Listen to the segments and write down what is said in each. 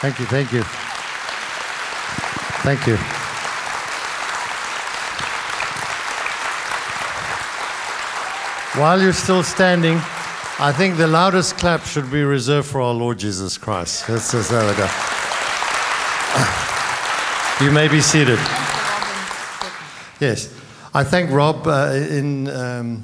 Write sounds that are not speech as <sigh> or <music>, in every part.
Thank you, thank you. Thank you. While you're still standing, I think the loudest clap should be reserved for our Lord Jesus Christ. Let's just there we go. <coughs> You may be seated. Yes. I thank Rob. Uh, in, um,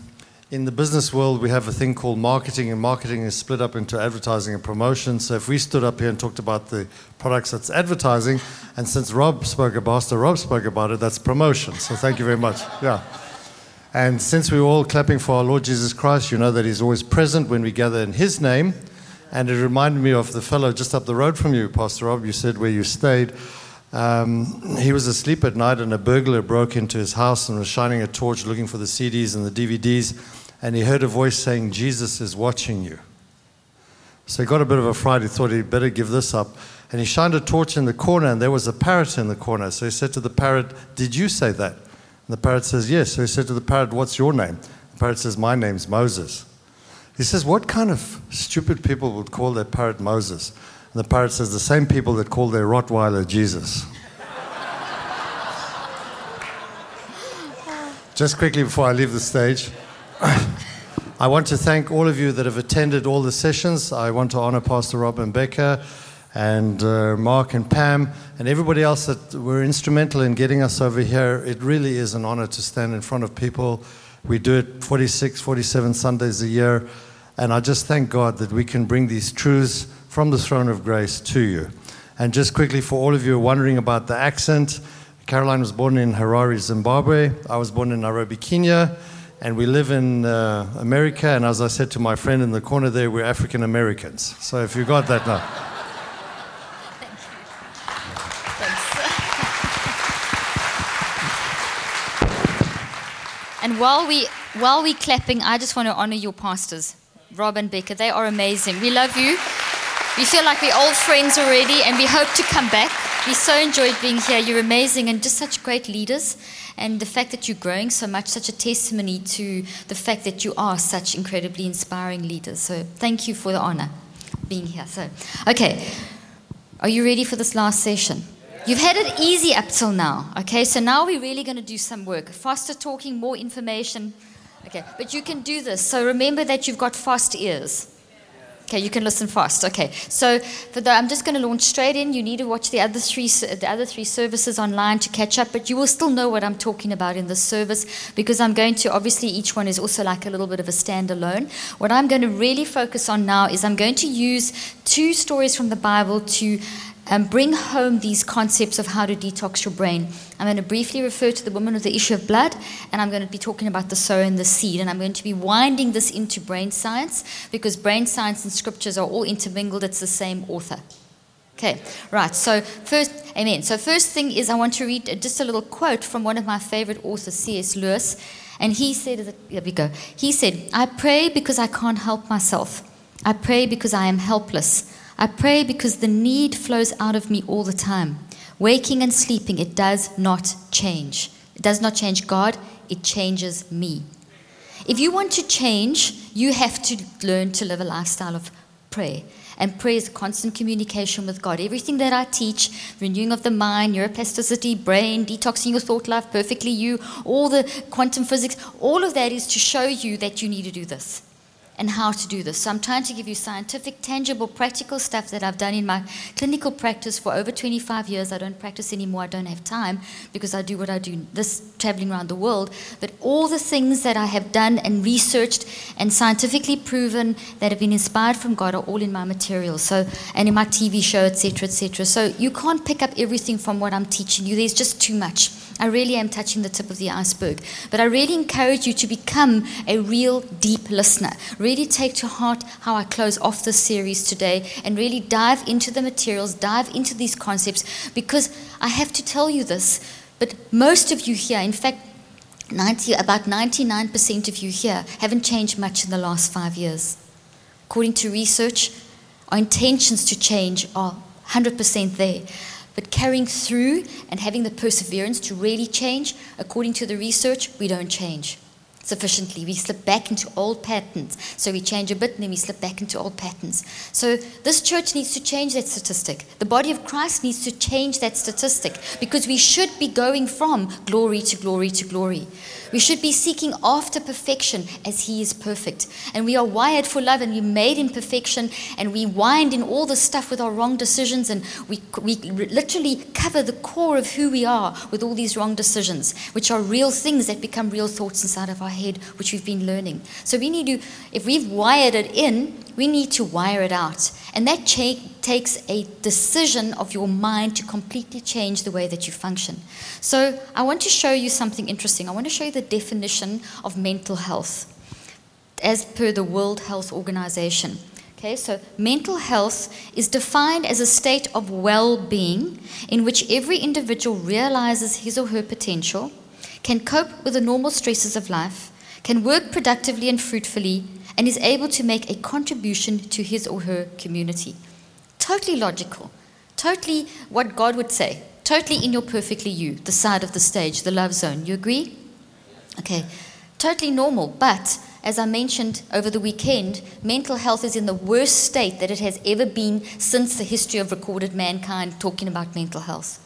in the business world, we have a thing called marketing, and marketing is split up into advertising and promotion. So if we stood up here and talked about the products that's advertising, and since Rob spoke about Pastor Rob spoke about it, that's promotion. So thank you very much. Yeah. And since we're all clapping for our Lord Jesus Christ, you know that He's always present when we gather in His name. And it reminded me of the fellow just up the road from you, Pastor Rob. You said where you stayed. Um, he was asleep at night, and a burglar broke into his house and was shining a torch looking for the CDs and the DVDs. And he heard a voice saying, Jesus is watching you. So he got a bit of a fright. He thought he'd better give this up. And he shined a torch in the corner, and there was a parrot in the corner. So he said to the parrot, Did you say that? And the parrot says, Yes. So he said to the parrot, What's your name? The parrot says, My name's Moses. He says, What kind of stupid people would call their parrot Moses? And the parrot says, The same people that call their Rottweiler Jesus. <laughs> Just quickly before I leave the stage, I want to thank all of you that have attended all the sessions. I want to honor Pastor Rob and Becca and uh, Mark and Pam and everybody else that were instrumental in getting us over here. It really is an honor to stand in front of people. We do it 46, 47 Sundays a year. And I just thank God that we can bring these truths from the throne of grace to you. And just quickly, for all of you wondering about the accent, Caroline was born in Harare, Zimbabwe. I was born in Nairobi, Kenya. And we live in uh, America. And as I said to my friend in the corner there, we're African Americans. So if you got that now. <laughs> <laughs> And while we while we clapping, I just want to honor your pastors, Rob and Becca. They are amazing. We love you. We feel like we're old friends already, and we hope to come back. We so enjoyed being here. You're amazing and just such great leaders. And the fact that you're growing so much, such a testimony to the fact that you are such incredibly inspiring leaders. So thank you for the honor being here. So, okay, are you ready for this last session? You've had it easy up till now, okay? So now we're really going to do some work. Faster talking, more information. Okay, but you can do this. So remember that you've got fast ears. Okay, you can listen fast. Okay, so for the, I'm just going to launch straight in. You need to watch the other three the other three services online to catch up, but you will still know what I'm talking about in this service because I'm going to obviously each one is also like a little bit of a standalone. What I'm going to really focus on now is I'm going to use two stories from the Bible to um, bring home these concepts of how to detox your brain. I'm going to briefly refer to the woman with the issue of blood, and I'm going to be talking about the sower and the seed. And I'm going to be winding this into brain science because brain science and scriptures are all intermingled. It's the same author. Okay, right. So, first, amen. So, first thing is, I want to read just a little quote from one of my favorite authors, C.S. Lewis. And he said, There we go. He said, I pray because I can't help myself. I pray because I am helpless. I pray because the need flows out of me all the time. Waking and sleeping, it does not change. It does not change God, it changes me. If you want to change, you have to learn to live a lifestyle of prayer. And prayer is constant communication with God. Everything that I teach, renewing of the mind, neuroplasticity, brain, detoxing your thought life, perfectly you, all the quantum physics, all of that is to show you that you need to do this and how to do this. So I'm trying to give you scientific, tangible, practical stuff that I've done in my clinical practice for over 25 years. I don't practice anymore. I don't have time because I do what I do, this traveling around the world. But all the things that I have done and researched and scientifically proven that have been inspired from God are all in my material. So and in my TV show, etc., etc. So you can't pick up everything from what I'm teaching you. There's just too much. I really am touching the tip of the iceberg. But I really encourage you to become a real deep listener. Really take to heart how I close off this series today and really dive into the materials, dive into these concepts, because I have to tell you this, but most of you here, in fact, 90, about 99% of you here haven't changed much in the last five years. According to research, our intentions to change are 100% there. But carrying through and having the perseverance to really change, according to the research, we don't change. sufficiently. We slip back into old patterns. So we change a bit and then we slip back into old patterns. So this church needs to change that statistic. The body of Christ needs to change that statistic because we should be going from glory to glory to glory. We should be seeking after perfection as He is perfect. And we are wired for love and we're made in perfection and we wind in all this stuff with our wrong decisions and we, we literally cover the core of who we are with all these wrong decisions, which are real things that become real thoughts inside of our head, which we've been learning. So we need to, if we've wired it in, we need to wire it out. And that cha- takes a decision of your mind to completely change the way that you function. So I want to show you something interesting. I want to show you the definition of mental health as per the World Health Organization. Okay, so mental health is defined as a state of well being in which every individual realizes his or her potential, can cope with the normal stresses of life, can work productively and fruitfully, and is able to make a contribution to his or her community. Totally logical. Totally what God would say. Totally in your perfectly you, the side of the stage, the love zone. You agree? Okay. Totally normal. But as I mentioned over the weekend, mental health is in the worst state that it has ever been since the history of recorded mankind talking about mental health.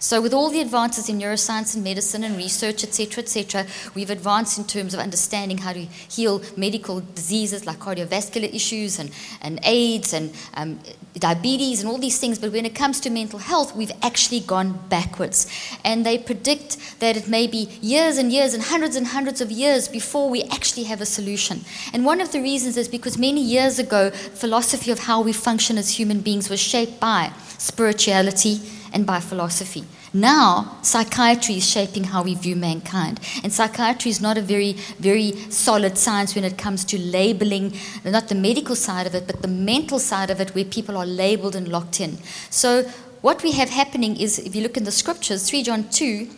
So, with all the advances in neuroscience and medicine and research, etc., etc., we've advanced in terms of understanding how to heal medical diseases like cardiovascular issues and, and AIDS and um, diabetes and all these things. But when it comes to mental health, we've actually gone backwards. And they predict that it may be years and years and hundreds and hundreds of years before we actually have a solution. And one of the reasons is because many years ago, philosophy of how we function as human beings was shaped by spirituality and by philosophy. Now, psychiatry is shaping how we view mankind. And psychiatry is not a very, very solid science when it comes to labeling, not the medical side of it, but the mental side of it, where people are labeled and locked in. So, what we have happening is, if you look in the scriptures, 3 John 2,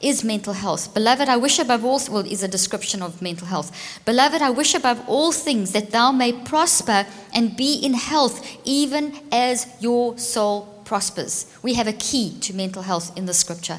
is mental health. Beloved, I wish above all, well, is a description of mental health. Beloved, I wish above all things that thou may prosper and be in health, even as your soul prospers. We have a key to mental health in the scripture.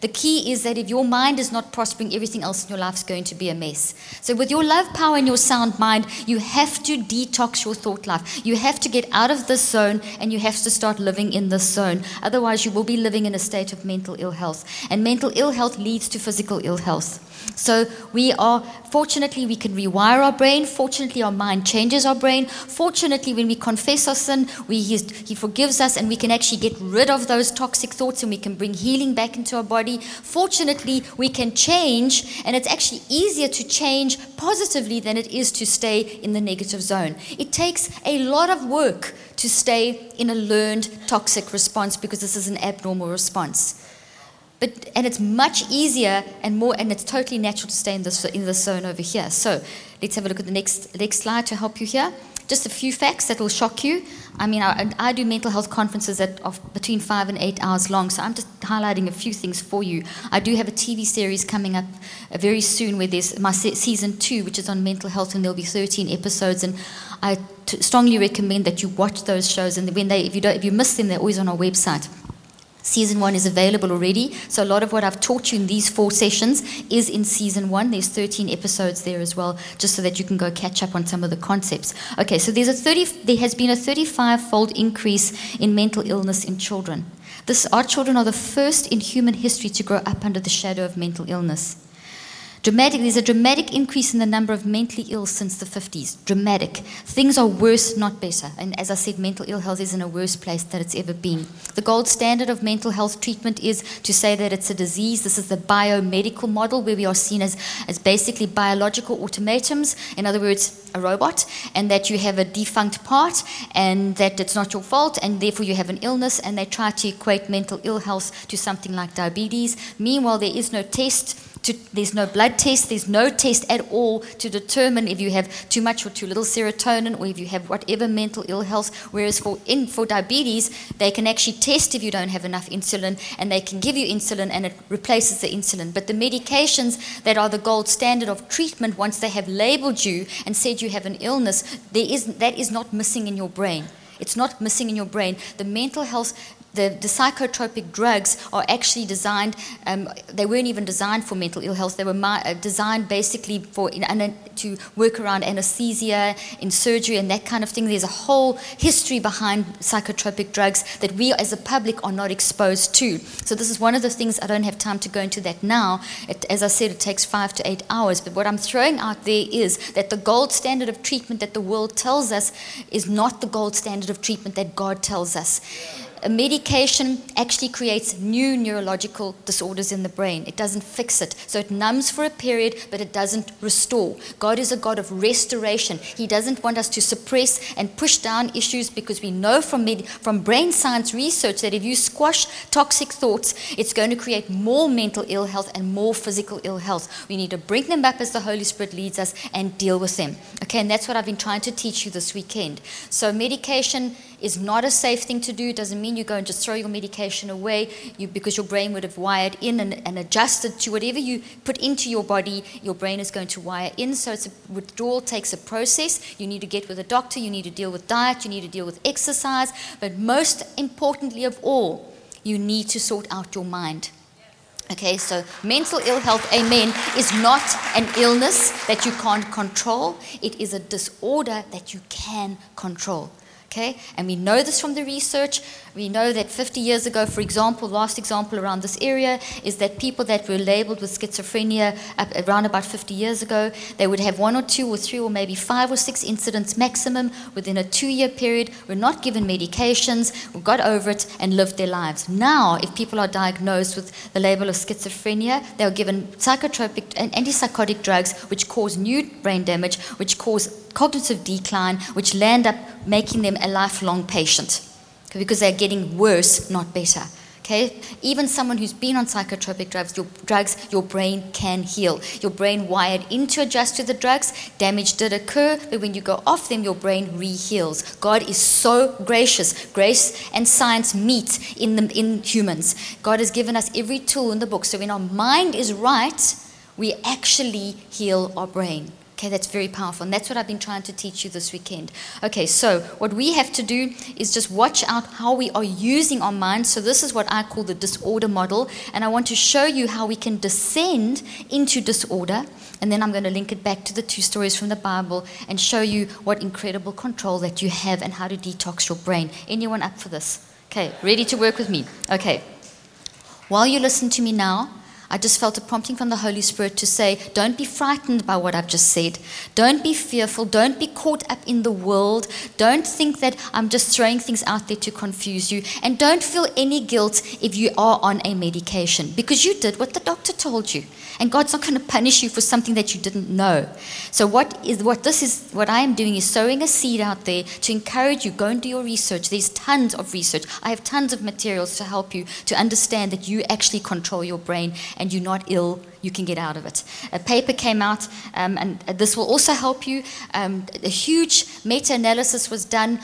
The key is that if your mind is not prospering, everything else in your life is going to be a mess. So, with your love power and your sound mind, you have to detox your thought life. You have to get out of this zone and you have to start living in this zone. Otherwise, you will be living in a state of mental ill health. And mental ill health leads to physical ill health. So we are, fortunately, we can rewire our brain. Fortunately, our mind changes our brain. Fortunately, when we confess our sin, we, he, he forgives us and we can actually get rid of those toxic thoughts and we can bring healing back into our body. Fortunately, we can change and it's actually easier to change positively than it is to stay in the negative zone. It takes a lot of work to stay in a learned toxic response because this is an abnormal response. But, and it's much easier and more, and it's totally natural to stay in this, in this zone over here. So let's have a look at the next, next slide to help you here. Just a few facts that will shock you. I mean, I, I do mental health conferences that of between five and eight hours long, so I'm just highlighting a few things for you. I do have a TV series coming up uh, very soon where there's my se- season two, which is on mental health, and there'll be 13 episodes. And I t- strongly recommend that you watch those shows. And when they, if you don't, if you miss them, they're always on our website. Season one is available already. So, a lot of what I've taught you in these four sessions is in season one. There's 13 episodes there as well, just so that you can go catch up on some of the concepts. Okay, so there's a 30, there has been a 35 fold increase in mental illness in children. This, our children are the first in human history to grow up under the shadow of mental illness. Dramatic, there's a dramatic increase in the number of mentally ill since the 50s. Dramatic. Things are worse, not better. And as I said, mental ill health is in a worse place than it's ever been. The gold standard of mental health treatment is to say that it's a disease. This is the biomedical model where we are seen as, as basically biological automatons, in other words, a robot, and that you have a defunct part and that it's not your fault, and therefore you have an illness, and they try to equate mental ill health to something like diabetes. Meanwhile, there is no test to, there's no blood test, there's no test at all to determine if you have too much or too little serotonin or if you have whatever mental ill health. Whereas for, in, for diabetes, they can actually test if you don't have enough insulin and they can give you insulin and it replaces the insulin. But the medications that are the gold standard of treatment, once they have labeled you and said you have an illness, there is, that is not missing in your brain. It's not missing in your brain. The mental health the, the psychotropic drugs are actually designed, um, they weren't even designed for mental ill health. They were uh, designed basically for in, ana- to work around anesthesia, in surgery, and that kind of thing. There's a whole history behind psychotropic drugs that we as a public are not exposed to. So, this is one of the things I don't have time to go into that now. It, as I said, it takes five to eight hours. But what I'm throwing out there is that the gold standard of treatment that the world tells us is not the gold standard of treatment that God tells us medication actually creates new neurological disorders in the brain. It doesn't fix it. So it numbs for a period, but it doesn't restore. God is a God of restoration. He doesn't want us to suppress and push down issues because we know from, med- from brain science research that if you squash toxic thoughts, it's going to create more mental ill health and more physical ill health. We need to bring them up as the Holy Spirit leads us and deal with them. Okay, and that's what I've been trying to teach you this weekend. So medication is not a safe thing to do. It doesn't mean you go and just throw your medication away you, because your brain would have wired in and, and adjusted to whatever you put into your body, your brain is going to wire in. So it's a, withdrawal takes a process. You need to get with a doctor, you need to deal with diet, you need to deal with exercise, but most importantly of all, you need to sort out your mind. Okay, so mental ill health, amen, is not an illness that you can't control. It is a disorder that you can control. Okay? And we know this from the research. We know that 50 years ago, for example, last example around this area is that people that were labeled with schizophrenia around about 50 years ago, they would have one or two or three or maybe five or six incidents maximum within a two year period, were not given medications, got over it, and lived their lives. Now, if people are diagnosed with the label of schizophrenia, they are given psychotropic and antipsychotic drugs which cause new brain damage, which cause cognitive decline, which land up making them a lifelong patient because they're getting worse, not better. Okay? Even someone who's been on psychotropic drugs, your drugs, your brain can heal. Your brain wired in to adjust to the drugs, damage did occur, but when you go off them, your brain re-heals. God is so gracious. Grace and science meet in the, in humans. God has given us every tool in the book. So when our mind is right, we actually heal our brain. Okay, that's very powerful. And that's what I've been trying to teach you this weekend. Okay, so what we have to do is just watch out how we are using our minds. So, this is what I call the disorder model. And I want to show you how we can descend into disorder. And then I'm going to link it back to the two stories from the Bible and show you what incredible control that you have and how to detox your brain. Anyone up for this? Okay, ready to work with me? Okay. While you listen to me now, I just felt a prompting from the Holy Spirit to say, don't be frightened by what I've just said. Don't be fearful. Don't be caught up in the world. Don't think that I'm just throwing things out there to confuse you. And don't feel any guilt if you are on a medication because you did what the doctor told you. And God's not going to punish you for something that you didn't know. So what is what this is what I am doing is sowing a seed out there to encourage you. Go and do your research. There's tons of research. I have tons of materials to help you to understand that you actually control your brain and you're not ill you can get out of it. A paper came out, um, and this will also help you. Um, a huge meta analysis was done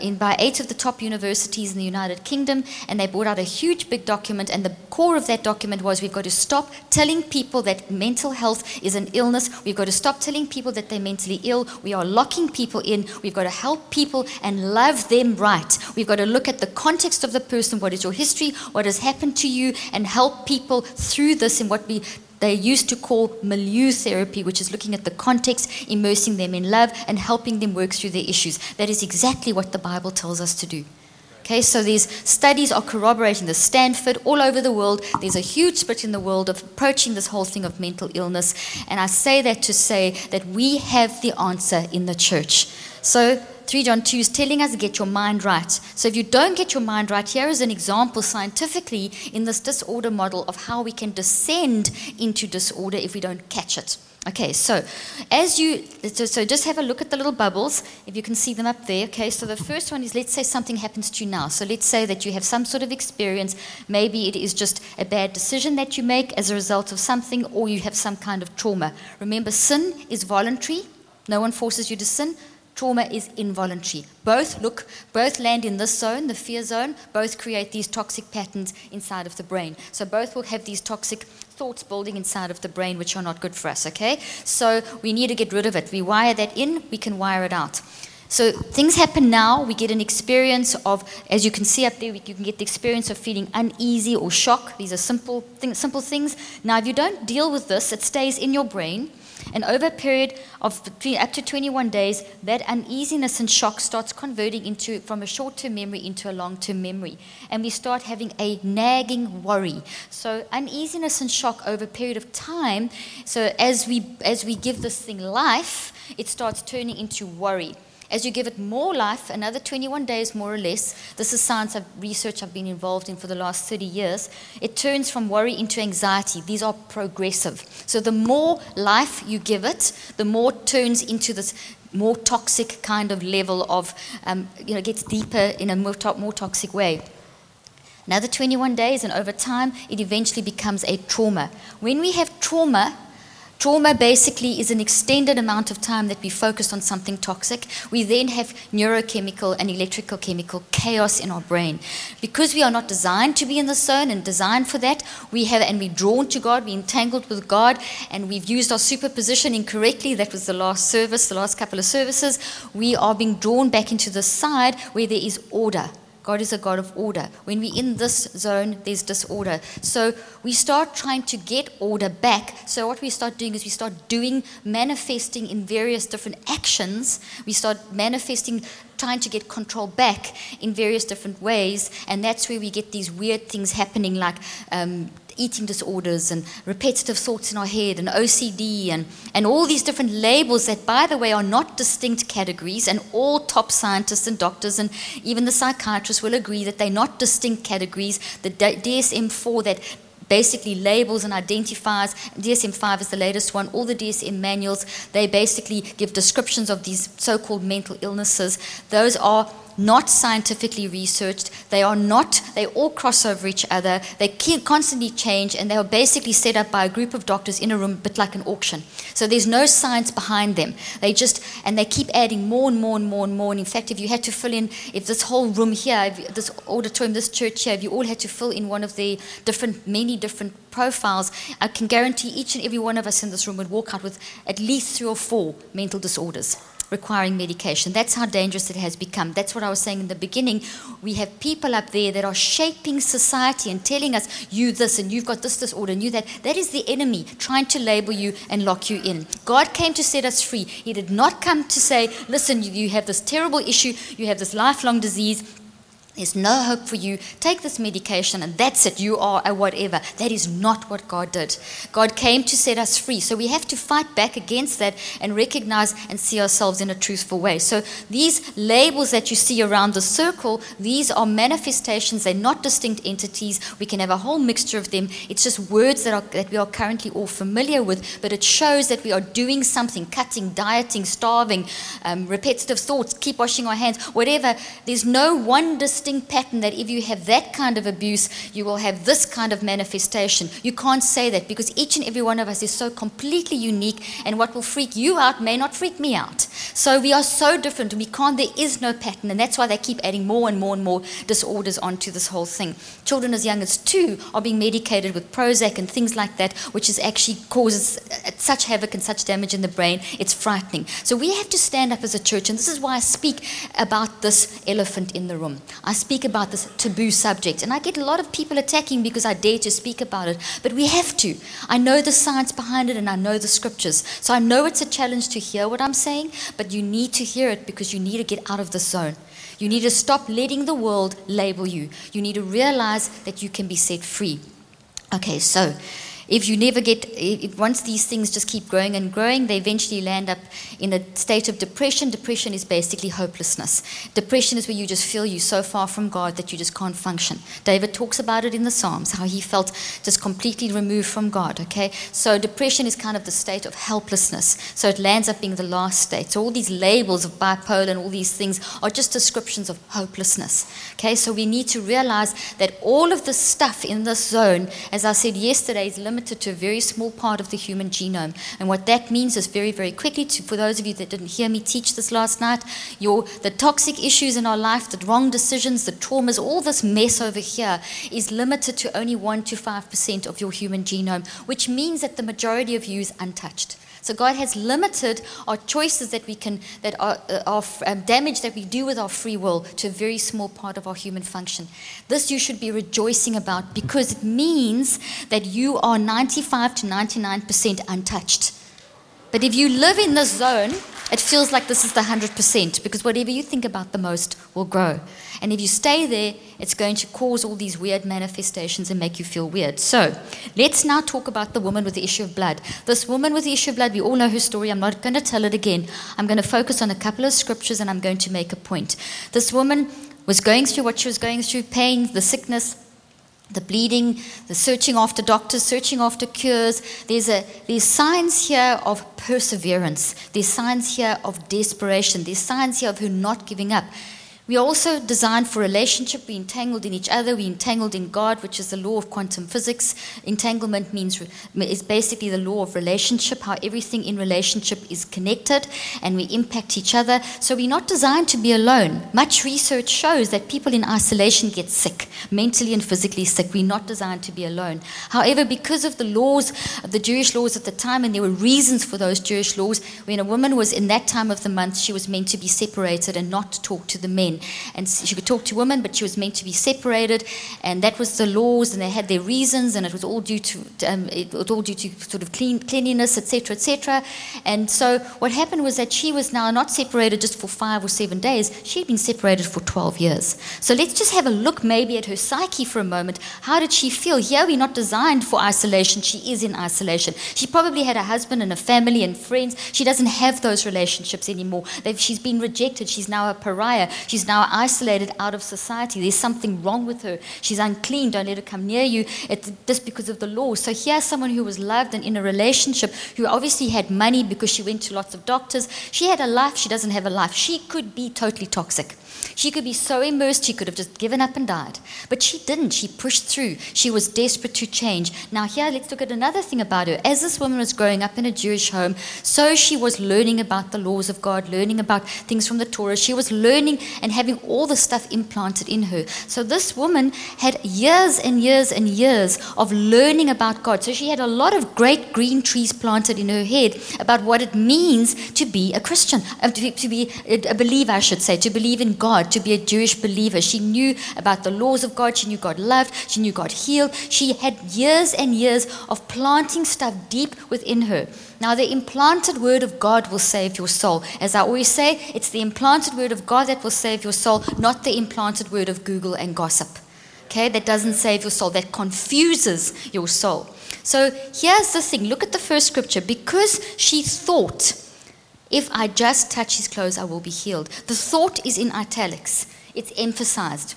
in, by eight of the top universities in the United Kingdom, and they brought out a huge big document. And the core of that document was we've got to stop telling people that mental health is an illness. We've got to stop telling people that they're mentally ill. We are locking people in. We've got to help people and love them right. We've got to look at the context of the person. What is your history? What has happened to you? And help people through this in what we they used to call milieu therapy, which is looking at the context, immersing them in love, and helping them work through their issues. That is exactly what the Bible tells us to do. Okay, so these studies are corroborating the Stanford all over the world. There's a huge split in the world of approaching this whole thing of mental illness. And I say that to say that we have the answer in the church. So 3 John 2 is telling us to get your mind right. So if you don't get your mind right, here is an example scientifically in this disorder model of how we can descend into disorder if we don't catch it. Okay, so as you, so just have a look at the little bubbles, if you can see them up there. Okay, so the first one is let's say something happens to you now. So let's say that you have some sort of experience. Maybe it is just a bad decision that you make as a result of something, or you have some kind of trauma. Remember, sin is voluntary, no one forces you to sin trauma is involuntary. Both look, both land in this zone, the fear zone, both create these toxic patterns inside of the brain. So both will have these toxic thoughts building inside of the brain which are not good for us, okay? So we need to get rid of it. We wire that in, we can wire it out. So things happen now. We get an experience of, as you can see up there, you can get the experience of feeling uneasy or shock. These are simple, things, simple things. Now, if you don't deal with this, it stays in your brain. And over a period of between up to 21 days, that uneasiness and shock starts converting into from a short-term memory into a long-term memory, and we start having a nagging worry. So uneasiness and shock over a period of time. So as we as we give this thing life, it starts turning into worry. As you give it more life, another 21 days more or less, this is science I've, research I've been involved in for the last 30 years, it turns from worry into anxiety. These are progressive. So the more life you give it, the more it turns into this more toxic kind of level of, um, you know, gets deeper in a more, to- more toxic way. Another 21 days, and over time, it eventually becomes a trauma. When we have trauma, Trauma basically is an extended amount of time that we focus on something toxic. We then have neurochemical and electrical chemical chaos in our brain. Because we are not designed to be in the zone and designed for that, we have and we're drawn to God, we're entangled with God, and we've used our superposition incorrectly. That was the last service, the last couple of services. We are being drawn back into the side where there is order. God is a God of order. When we're in this zone, there's disorder. So we start trying to get order back. So what we start doing is we start doing, manifesting in various different actions. We start manifesting, trying to get control back in various different ways. And that's where we get these weird things happening like um, eating disorders and repetitive thoughts in our head and OCD and, and all these different labels that, by the way, are not distinct categories. And all top scientists and doctors and even the psychiatrists will agree that they're not distinct categories. The DSM 4 that basically labels and identifies. DSM 5 is the latest one. All the DSM manuals, they basically give descriptions of these so called mental illnesses. Those are not scientifically researched. They are not, they all cross over each other. They constantly change, and they are basically set up by a group of doctors in a room, but like an auction. So there's no science behind them. They just, and they keep adding more and more and more and more. And in fact, if you had to fill in, if this whole room here, this auditorium, this church here, if you all had to fill in one of the different, many different profiles, I can guarantee each and every one of us in this room would walk out with at least three or four mental disorders requiring medication. That's how dangerous it has become. That's what I was saying in the beginning. We have people up there that are shaping society and telling us, you this and you've got this disorder and you that. That is the enemy trying to label you and lock you in. God came to set us free. He did not come to say, listen, you have this terrible issue, you have this lifelong disease there's no hope for you. Take this medication and that's it. You are a whatever. That is not what God did. God came to set us free. So we have to fight back against that and recognize and see ourselves in a truthful way. So these labels that you see around the circle, these are manifestations. They're not distinct entities. We can have a whole mixture of them. It's just words that, are, that we are currently all familiar with, but it shows that we are doing something cutting, dieting, starving, um, repetitive thoughts, keep washing our hands, whatever. There's no one distinct pattern that if you have that kind of abuse, you will have this kind of manifestation. You can't say that because each and every one of us is so completely unique, and what will freak you out may not freak me out. So we are so different. We can't, there is no pattern, and that's why they keep adding more and more and more disorders onto this whole thing. Children as young as two are being medicated with Prozac and things like that, which is actually causes uh, such havoc and such damage in the brain. It's frightening. So we have to stand up as a church, and this is why I speak about this elephant in the room. I speak about this taboo subject. And I get a lot of people attacking because I dare to speak about it. But we have to. I know the science behind it and I know the scriptures. So I know it's a challenge to hear what I'm saying, but you need to hear it because you need to get out of the zone. You need to stop letting the world label you. You need to realize that you can be set free. Okay, so if you never get, if once these things just keep growing and growing, they eventually land up in a state of depression. Depression is basically hopelessness. Depression is where you just feel you're so far from God that you just can't function. David talks about it in the Psalms, how he felt just completely removed from God, okay? So depression is kind of the state of helplessness. So it lands up being the last state. So all these labels of bipolar and all these things are just descriptions of hopelessness, okay? So we need to realize that all of the stuff in this zone, as I said yesterday, is limited limited to a very small part of the human genome. And what that means is very, very quickly, to, for those of you that didn't hear me teach this last night, your, the toxic issues in our life, the wrong decisions, the traumas, all this mess over here is limited to only 1 to 5% of your human genome, which means that the majority of you is untouched. So God has limited our choices that we can, that are, uh, our um, damage that we do with our free will to a very small part of our human function. This you should be rejoicing about because it means that you are 95 to 99% untouched. But if you live in this zone, it feels like this is the 100% because whatever you think about the most will grow. And if you stay there, it's going to cause all these weird manifestations and make you feel weird. So let's now talk about the woman with the issue of blood. This woman with the issue of blood, we all know her story. I'm not going to tell it again. I'm going to focus on a couple of scriptures and I'm going to make a point. This woman was going through what she was going through pain, the sickness, the bleeding, the searching after doctors, searching after cures. There's, a, there's signs here of perseverance. There's signs here of desperation. There's signs here of her not giving up. We are also designed for relationship. We entangled in each other. We entangled in God, which is the law of quantum physics. Entanglement means is basically the law of relationship, how everything in relationship is connected, and we impact each other. So we're not designed to be alone. Much research shows that people in isolation get sick, mentally and physically sick. We're not designed to be alone. However, because of the laws, the Jewish laws at the time, and there were reasons for those Jewish laws, when a woman was in that time of the month, she was meant to be separated and not talk to the men. And she could talk to women, but she was meant to be separated. And that was the laws, and they had their reasons, and it was all due to um, it was all due to sort of clean, cleanliness, etc., etc. And so what happened was that she was now not separated just for five or seven days. She'd been separated for 12 years. So let's just have a look maybe at her psyche for a moment. How did she feel? Here we're not designed for isolation. She is in isolation. She probably had a husband and a family and friends. She doesn't have those relationships anymore. They've, she's been rejected. She's now a pariah. She's now isolated out of society. There's something wrong with her. She's unclean. Don't let her come near you. It's just because of the law. So here's someone who was loved and in a relationship who obviously had money because she went to lots of doctors. She had a life. She doesn't have a life. She could be totally toxic. She could be so immersed, she could have just given up and died. But she didn't. She pushed through. She was desperate to change. Now, here, let's look at another thing about her. As this woman was growing up in a Jewish home, so she was learning about the laws of God, learning about things from the Torah. She was learning and having all the stuff implanted in her. So, this woman had years and years and years of learning about God. So, she had a lot of great green trees planted in her head about what it means to be a Christian, uh, to be a believer, I should say, to believe in God to be a Jewish believer. She knew about the laws of God. She knew God loved. She knew God healed. She had years and years of planting stuff deep within her. Now, the implanted word of God will save your soul. As I always say, it's the implanted word of God that will save your soul, not the implanted word of Google and gossip. Okay, that doesn't save your soul, that confuses your soul. So here's the thing look at the first scripture. Because she thought, if I just touch his clothes, I will be healed. The thought is in italics, it's emphasized.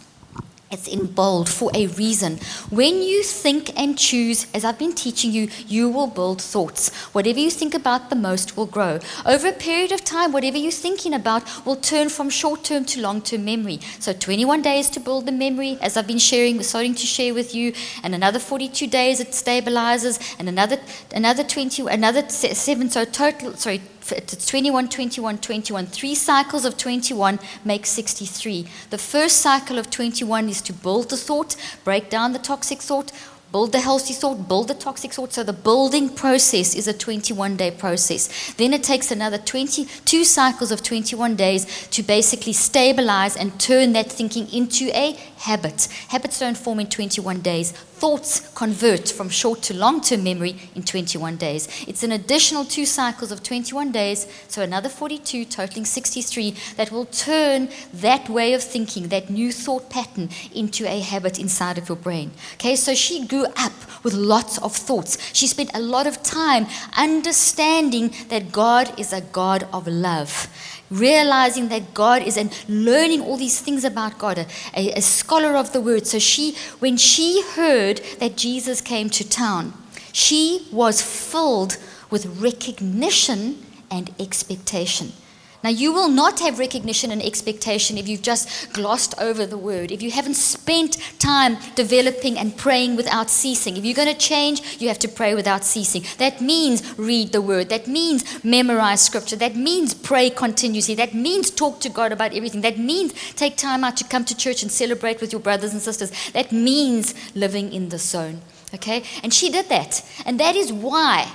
It's in bold for a reason. When you think and choose, as I've been teaching you, you will build thoughts. Whatever you think about the most will grow. Over a period of time, whatever you're thinking about will turn from short term to long term memory. So 21 days to build the memory, as I've been sharing, starting to share with you, and another 42 days it stabilizes, and another another 20, another seven. So total, sorry, it's 21, 21, 21. Three cycles of 21 make 63. The first cycle of 21 is to build the thought, break down the toxic thought, build the healthy thought, build the toxic thought. So the building process is a 21 day process. Then it takes another 22 cycles of 21 days to basically stabilize and turn that thinking into a habit. Habits don't form in 21 days. Thoughts convert from short to long term memory in 21 days. It's an additional two cycles of 21 days, so another 42, totaling 63, that will turn that way of thinking, that new thought pattern, into a habit inside of your brain. Okay, so she grew up with lots of thoughts. She spent a lot of time understanding that God is a God of love realizing that God is and learning all these things about God, a, a, a scholar of the word. So she, when she heard that Jesus came to town, she was filled with recognition and expectation. Now, you will not have recognition and expectation if you've just glossed over the word, if you haven't spent time developing and praying without ceasing. If you're going to change, you have to pray without ceasing. That means read the word. That means memorize scripture. That means pray continuously. That means talk to God about everything. That means take time out to come to church and celebrate with your brothers and sisters. That means living in the zone. Okay? And she did that. And that is why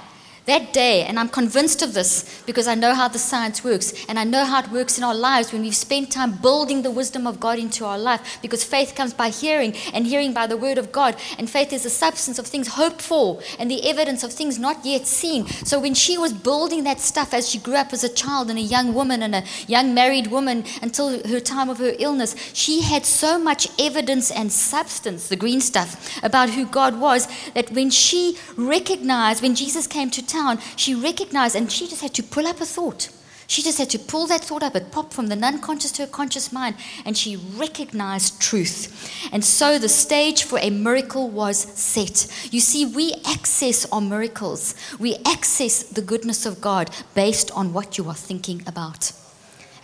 That day, and I'm convinced of this because I know how the science works, and I know how it works in our lives when we've spent time building the wisdom of God into our life, because faith comes by hearing, and hearing by the word of God. And faith is the substance of things hoped for, and the evidence of things not yet seen. So when she was building that stuff as she grew up as a child and a young woman and a young married woman until her time of her illness, she had so much evidence and substance, the green stuff, about who God was, that when she recognized, when Jesus came to town, town, she recognized and she just had to pull up a thought. She just had to pull that thought up. It popped from the non conscious to her conscious mind, and she recognized truth. And so the stage for a miracle was set. You see, we access our miracles, we access the goodness of God based on what you are thinking about.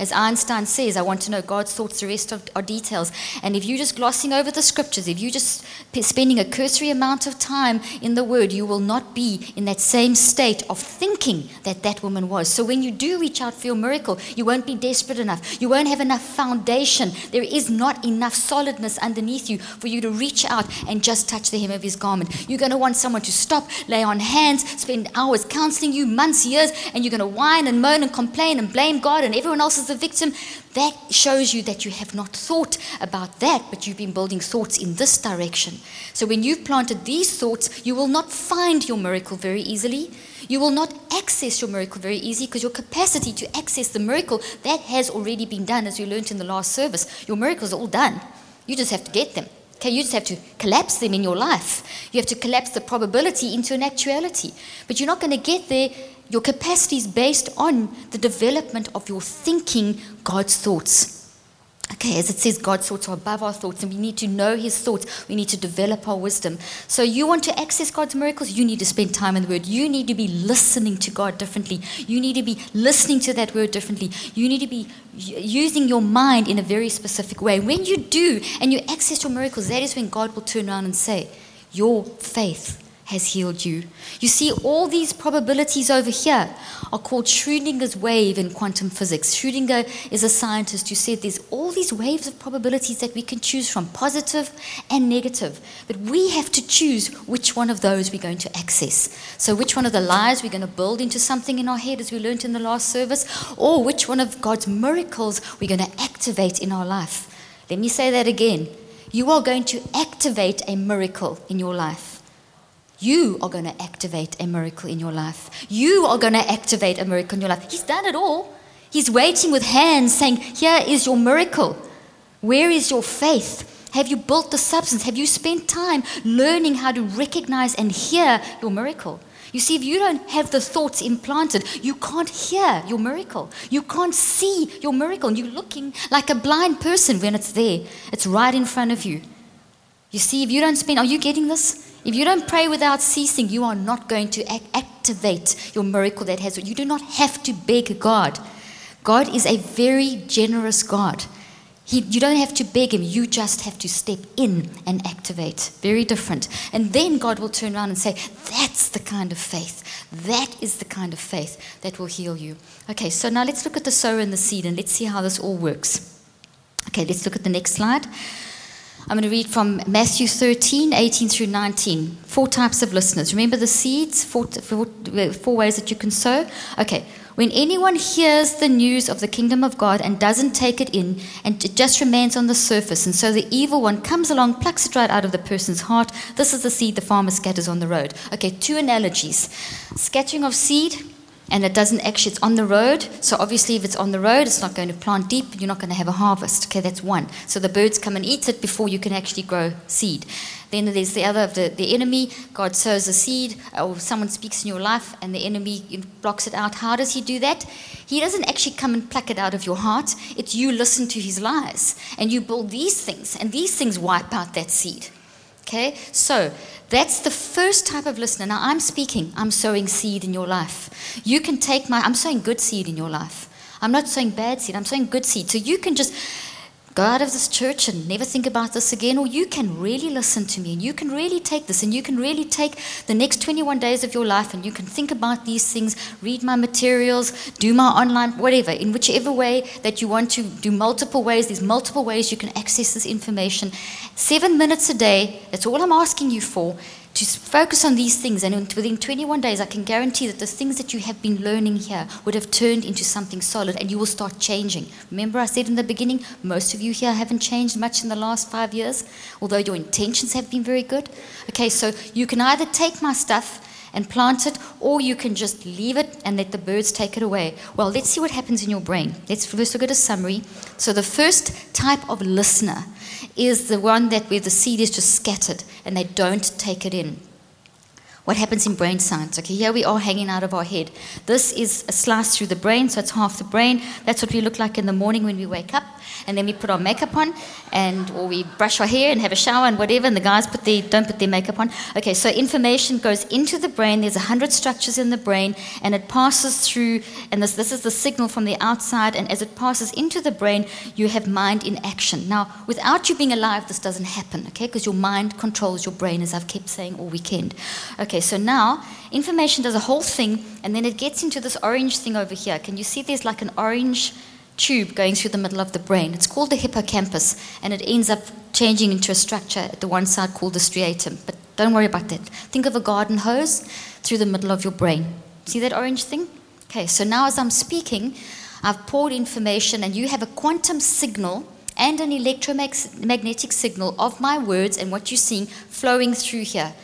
As Einstein says, I want to know God's thoughts, the rest are details. And if you're just glossing over the scriptures, if you're just spending a cursory amount of time in the Word, you will not be in that same state of thinking that that woman was. So when you do reach out for your miracle, you won't be desperate enough. You won't have enough foundation. There is not enough solidness underneath you for you to reach out and just touch the hem of His garment. You're going to want someone to stop, lay on hands, spend hours counseling you, months, years, and you're going to whine and moan and complain and blame God and everyone else's the victim, that shows you that you have not thought about that, but you've been building thoughts in this direction. So when you've planted these thoughts, you will not find your miracle very easily. You will not access your miracle very easily because your capacity to access the miracle that has already been done, as you learned in the last service. Your miracles are all done. You just have to get them. Okay, you just have to collapse them in your life. You have to collapse the probability into an actuality. But you're not going to get there your capacity is based on the development of your thinking God's thoughts. Okay, as it says, God's thoughts are above our thoughts, and we need to know His thoughts. We need to develop our wisdom. So, you want to access God's miracles, you need to spend time in the Word. You need to be listening to God differently. You need to be listening to that Word differently. You need to be using your mind in a very specific way. When you do and you access your miracles, that is when God will turn around and say, Your faith has healed you. You see, all these probabilities over here are called Schrodinger's wave in quantum physics. Schrödinger is a scientist who said there's all these waves of probabilities that we can choose from, positive and negative. But we have to choose which one of those we're going to access. So, which one of the lies we're going to build into something in our head, as we learned in the last service, or which one of God's miracles we're going to activate in our life. Let me say that again. You are going to activate a miracle in your life. You are going to activate a miracle in your life. You are going to activate a miracle in your life. He's done it all. He's waiting with hands saying, Here is your miracle. Where is your faith? Have you built the substance? Have you spent time learning how to recognize and hear your miracle? You see, if you don't have the thoughts implanted, you can't hear your miracle. You can't see your miracle. And you're looking like a blind person when it's there. It's right in front of you. You see, if you don't spend, are you getting this? If you don't pray without ceasing, you are not going to activate your miracle that has. You do not have to beg God. God is a very generous God. He, you don't have to beg Him, you just have to step in and activate. Very different. And then God will turn around and say, That's the kind of faith. That is the kind of faith that will heal you. Okay, so now let's look at the sower and the seed and let's see how this all works. Okay, let's look at the next slide. I'm going to read from Matthew 13, 18 through 19. Four types of listeners. Remember the seeds? Four, four, four ways that you can sow? Okay. When anyone hears the news of the kingdom of God and doesn't take it in, and it just remains on the surface, and so the evil one comes along, plucks it right out of the person's heart, this is the seed the farmer scatters on the road. Okay, two analogies scattering of seed and it doesn't actually, it's on the road. So obviously, if it's on the road, it's not going to plant deep. You're not going to have a harvest. Okay, that's one. So the birds come and eat it before you can actually grow seed. Then there's the other, of the, the enemy. God sows a seed, or someone speaks in your life, and the enemy blocks it out. How does he do that? He doesn't actually come and pluck it out of your heart. It's you listen to his lies, and you build these things, and these things wipe out that seed. Okay, so that's the first type of listener. Now, I'm speaking, I'm sowing seed in your life. You can take my, I'm sowing good seed in your life. I'm not sowing bad seed, I'm sowing good seed. So you can just go out of this church and never think about this again, or you can really listen to me and you can really take this and you can really take the next 21 days of your life and you can think about these things, read my materials, do my online, whatever, in whichever way that you want to do multiple ways. There's multiple ways you can access this information. Seven minutes a day, that's all I'm asking you for. To focus on these things, and within 21 days, I can guarantee that the things that you have been learning here would have turned into something solid and you will start changing. Remember, I said in the beginning, most of you here haven't changed much in the last five years, although your intentions have been very good. Okay, so you can either take my stuff and plant it, or you can just leave it and let the birds take it away. Well, let's see what happens in your brain. Let's first look at a summary. So, the first type of listener is the one that where the seed is just scattered and they don't take it in. What happens in brain science? Okay, here we are hanging out of our head. This is a slice through the brain, so it's half the brain. That's what we look like in the morning when we wake up, and then we put our makeup on, and or we brush our hair and have a shower and whatever. And the guys put their don't put their makeup on. Okay, so information goes into the brain. There's a hundred structures in the brain, and it passes through. And this this is the signal from the outside. And as it passes into the brain, you have mind in action. Now, without you being alive, this doesn't happen. Okay, because your mind controls your brain, as I've kept saying all weekend. Okay, so now information does a whole thing, and then it gets into this orange thing over here. Can you see there's like an orange tube going through the middle of the brain? It's called the hippocampus, and it ends up changing into a structure at the one side called the striatum. But don't worry about that. Think of a garden hose through the middle of your brain. See that orange thing? Okay, so now as I'm speaking, I've poured information, and you have a quantum signal and an electromagnetic signal of my words and what you're seeing flowing through here.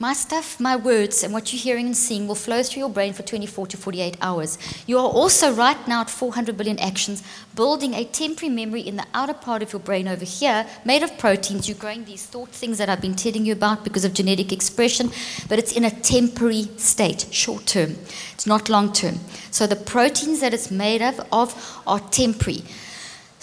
My stuff, my words, and what you're hearing and seeing will flow through your brain for 24 to 48 hours. You are also right now at 400 billion actions, building a temporary memory in the outer part of your brain over here, made of proteins. You're growing these thought things that I've been telling you about because of genetic expression, but it's in a temporary state, short term. It's not long term. So the proteins that it's made of, of are temporary.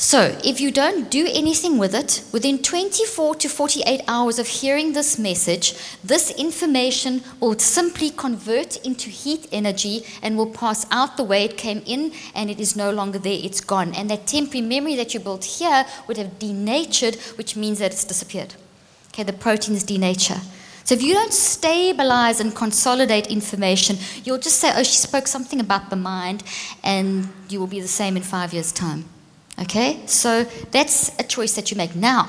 So, if you don't do anything with it, within 24 to 48 hours of hearing this message, this information will simply convert into heat energy and will pass out the way it came in, and it is no longer there, it's gone. And that temporary memory that you built here would have denatured, which means that it's disappeared. Okay, the proteins denature. So if you don't stabilize and consolidate information, you'll just say, oh, she spoke something about the mind, and you will be the same in five years' time. Okay? So that's a choice that you make. Now,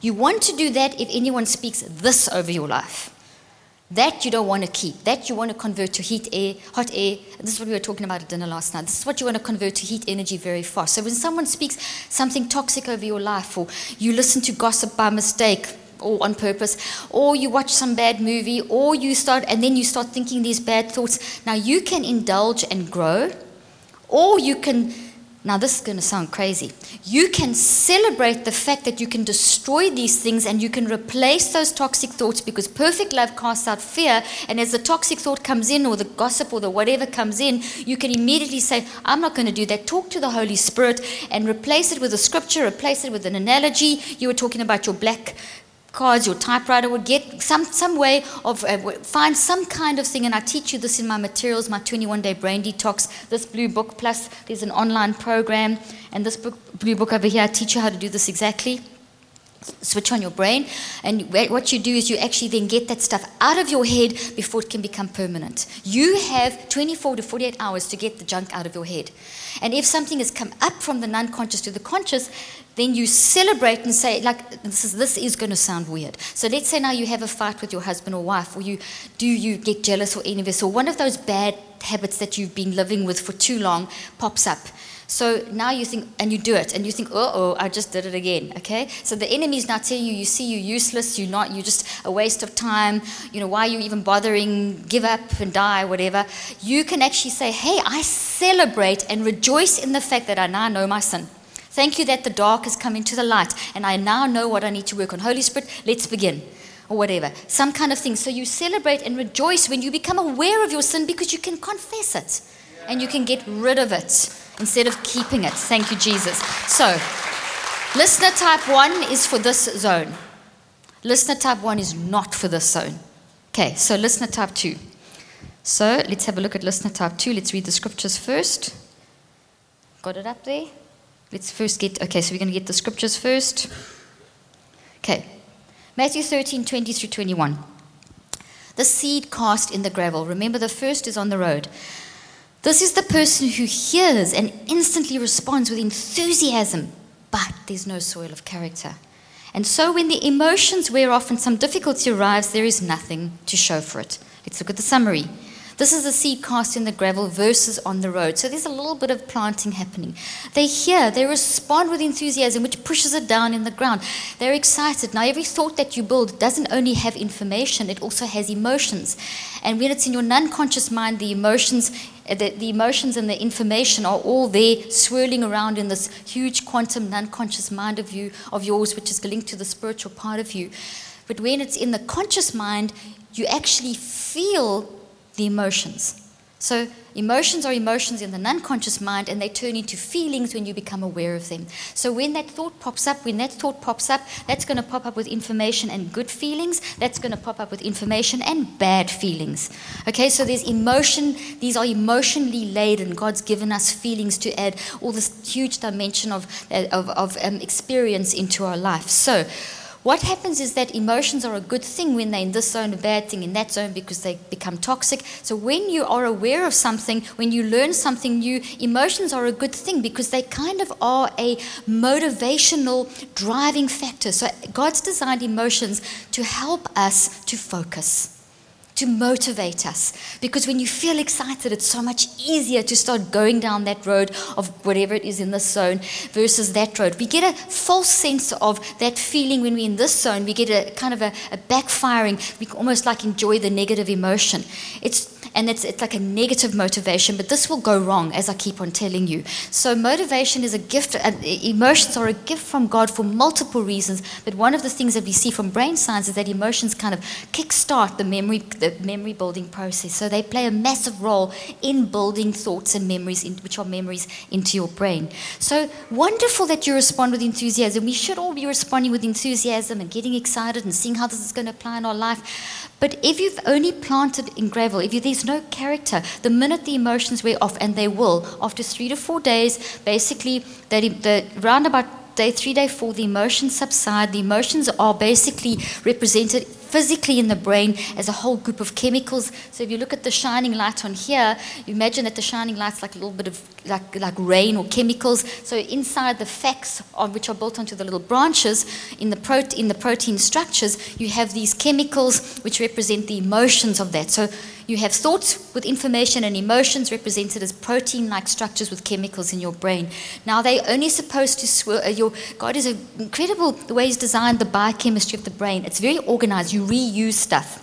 you want to do that if anyone speaks this over your life. That you don't want to keep. That you want to convert to heat air, hot air. This is what we were talking about at dinner last night. This is what you want to convert to heat energy very fast. So when someone speaks something toxic over your life, or you listen to gossip by mistake, or on purpose, or you watch some bad movie, or you start, and then you start thinking these bad thoughts. Now you can indulge and grow, or you can now, this is going to sound crazy. You can celebrate the fact that you can destroy these things and you can replace those toxic thoughts because perfect love casts out fear. And as the toxic thought comes in, or the gossip, or the whatever comes in, you can immediately say, I'm not going to do that. Talk to the Holy Spirit and replace it with a scripture, replace it with an analogy. You were talking about your black cards, your typewriter would get some, some way of, uh, find some kind of thing, and I teach you this in my materials, my 21 day brain detox, this blue book, plus there's an online program, and this book, blue book over here, I teach you how to do this exactly. Switch on your brain, and what you do is you actually then get that stuff out of your head before it can become permanent. You have 24 to 48 hours to get the junk out of your head. And if something has come up from the non conscious to the conscious, then you celebrate and say, like, this is, this is going to sound weird. So let's say now you have a fight with your husband or wife, or you do you get jealous or envious, or one of those bad habits that you've been living with for too long pops up. So now you think, and you do it, and you think, oh, oh, I just did it again. Okay? So the enemy is now telling you, you see, you're useless, you're not, you're just a waste of time. You know, why are you even bothering? Give up and die, whatever. You can actually say, hey, I celebrate and rejoice in the fact that I now know my sin. Thank you that the dark has come into the light, and I now know what I need to work on. Holy Spirit, let's begin. Or whatever, some kind of thing. So you celebrate and rejoice when you become aware of your sin because you can confess it and you can get rid of it instead of keeping it. Thank you, Jesus. So, listener type one is for this zone. Listener type one is not for this zone. Okay, so listener type two. So, let's have a look at listener type two. Let's read the scriptures first. Got it up there? Let's first get, okay, so we're going to get the scriptures first. Okay, Matthew 13, 20 through 21. The seed cast in the gravel. Remember, the first is on the road. This is the person who hears and instantly responds with enthusiasm, but there's no soil of character. And so when the emotions wear off and some difficulty arrives, there is nothing to show for it. Let's look at the summary. This is the seed cast in the gravel versus on the road. So there's a little bit of planting happening. They hear, they respond with enthusiasm, which pushes it down in the ground. They're excited. Now, every thought that you build doesn't only have information, it also has emotions. And when it's in your non conscious mind, the emotions Uh, the, the, emotions and the information are all there swirling around in this huge quantum non-conscious mind of you of yours which is linked to the spiritual part of you but when it's in the conscious mind you actually feel the emotions. So, emotions are emotions in the non conscious mind, and they turn into feelings when you become aware of them. So, when that thought pops up, when that thought pops up, that's going to pop up with information and good feelings. That's going to pop up with information and bad feelings. Okay, so there's emotion, these are emotionally laden. God's given us feelings to add all this huge dimension of, of, of um, experience into our life. So, what happens is that emotions are a good thing when they're in this zone, a bad thing in that zone because they become toxic. So when you are aware of something, when you learn something new, emotions are a good thing because they kind of are a motivational driving factor. So God's designed emotions to help us to focus to motivate us. Because when you feel excited, it's so much easier to start going down that road of whatever it is in this zone versus that road. We get a false sense of that feeling when we're in this zone. We get a kind of a, a backfiring. We almost like enjoy the negative emotion. It's and it's, it's like a negative motivation, but this will go wrong, as I keep on telling you. So, motivation is a gift, uh, emotions are a gift from God for multiple reasons, but one of the things that we see from brain science is that emotions kind of kickstart the memory, the memory building process. So, they play a massive role in building thoughts and memories, in, which are memories, into your brain. So, wonderful that you respond with enthusiasm. We should all be responding with enthusiasm and getting excited and seeing how this is going to apply in our life. But if you've only planted in gravel, if there's no character, the minute the emotions wear off, and they will, after three to four days, basically, the, the roundabout day three, day four, the emotions subside. The emotions are basically represented physically in the brain as a whole group of chemicals. So if you look at the shining light on here, you imagine that the shining light's like a little bit of like, like rain or chemicals. So inside the facts, on which are built onto the little branches in the, prote- in the protein structures, you have these chemicals which represent the emotions of that. So you have thoughts with information and emotions represented as protein like structures with chemicals in your brain. Now, they're only supposed to swirl. Uh, your, God is incredible the way He's designed the biochemistry of the brain. It's very organized. You reuse stuff.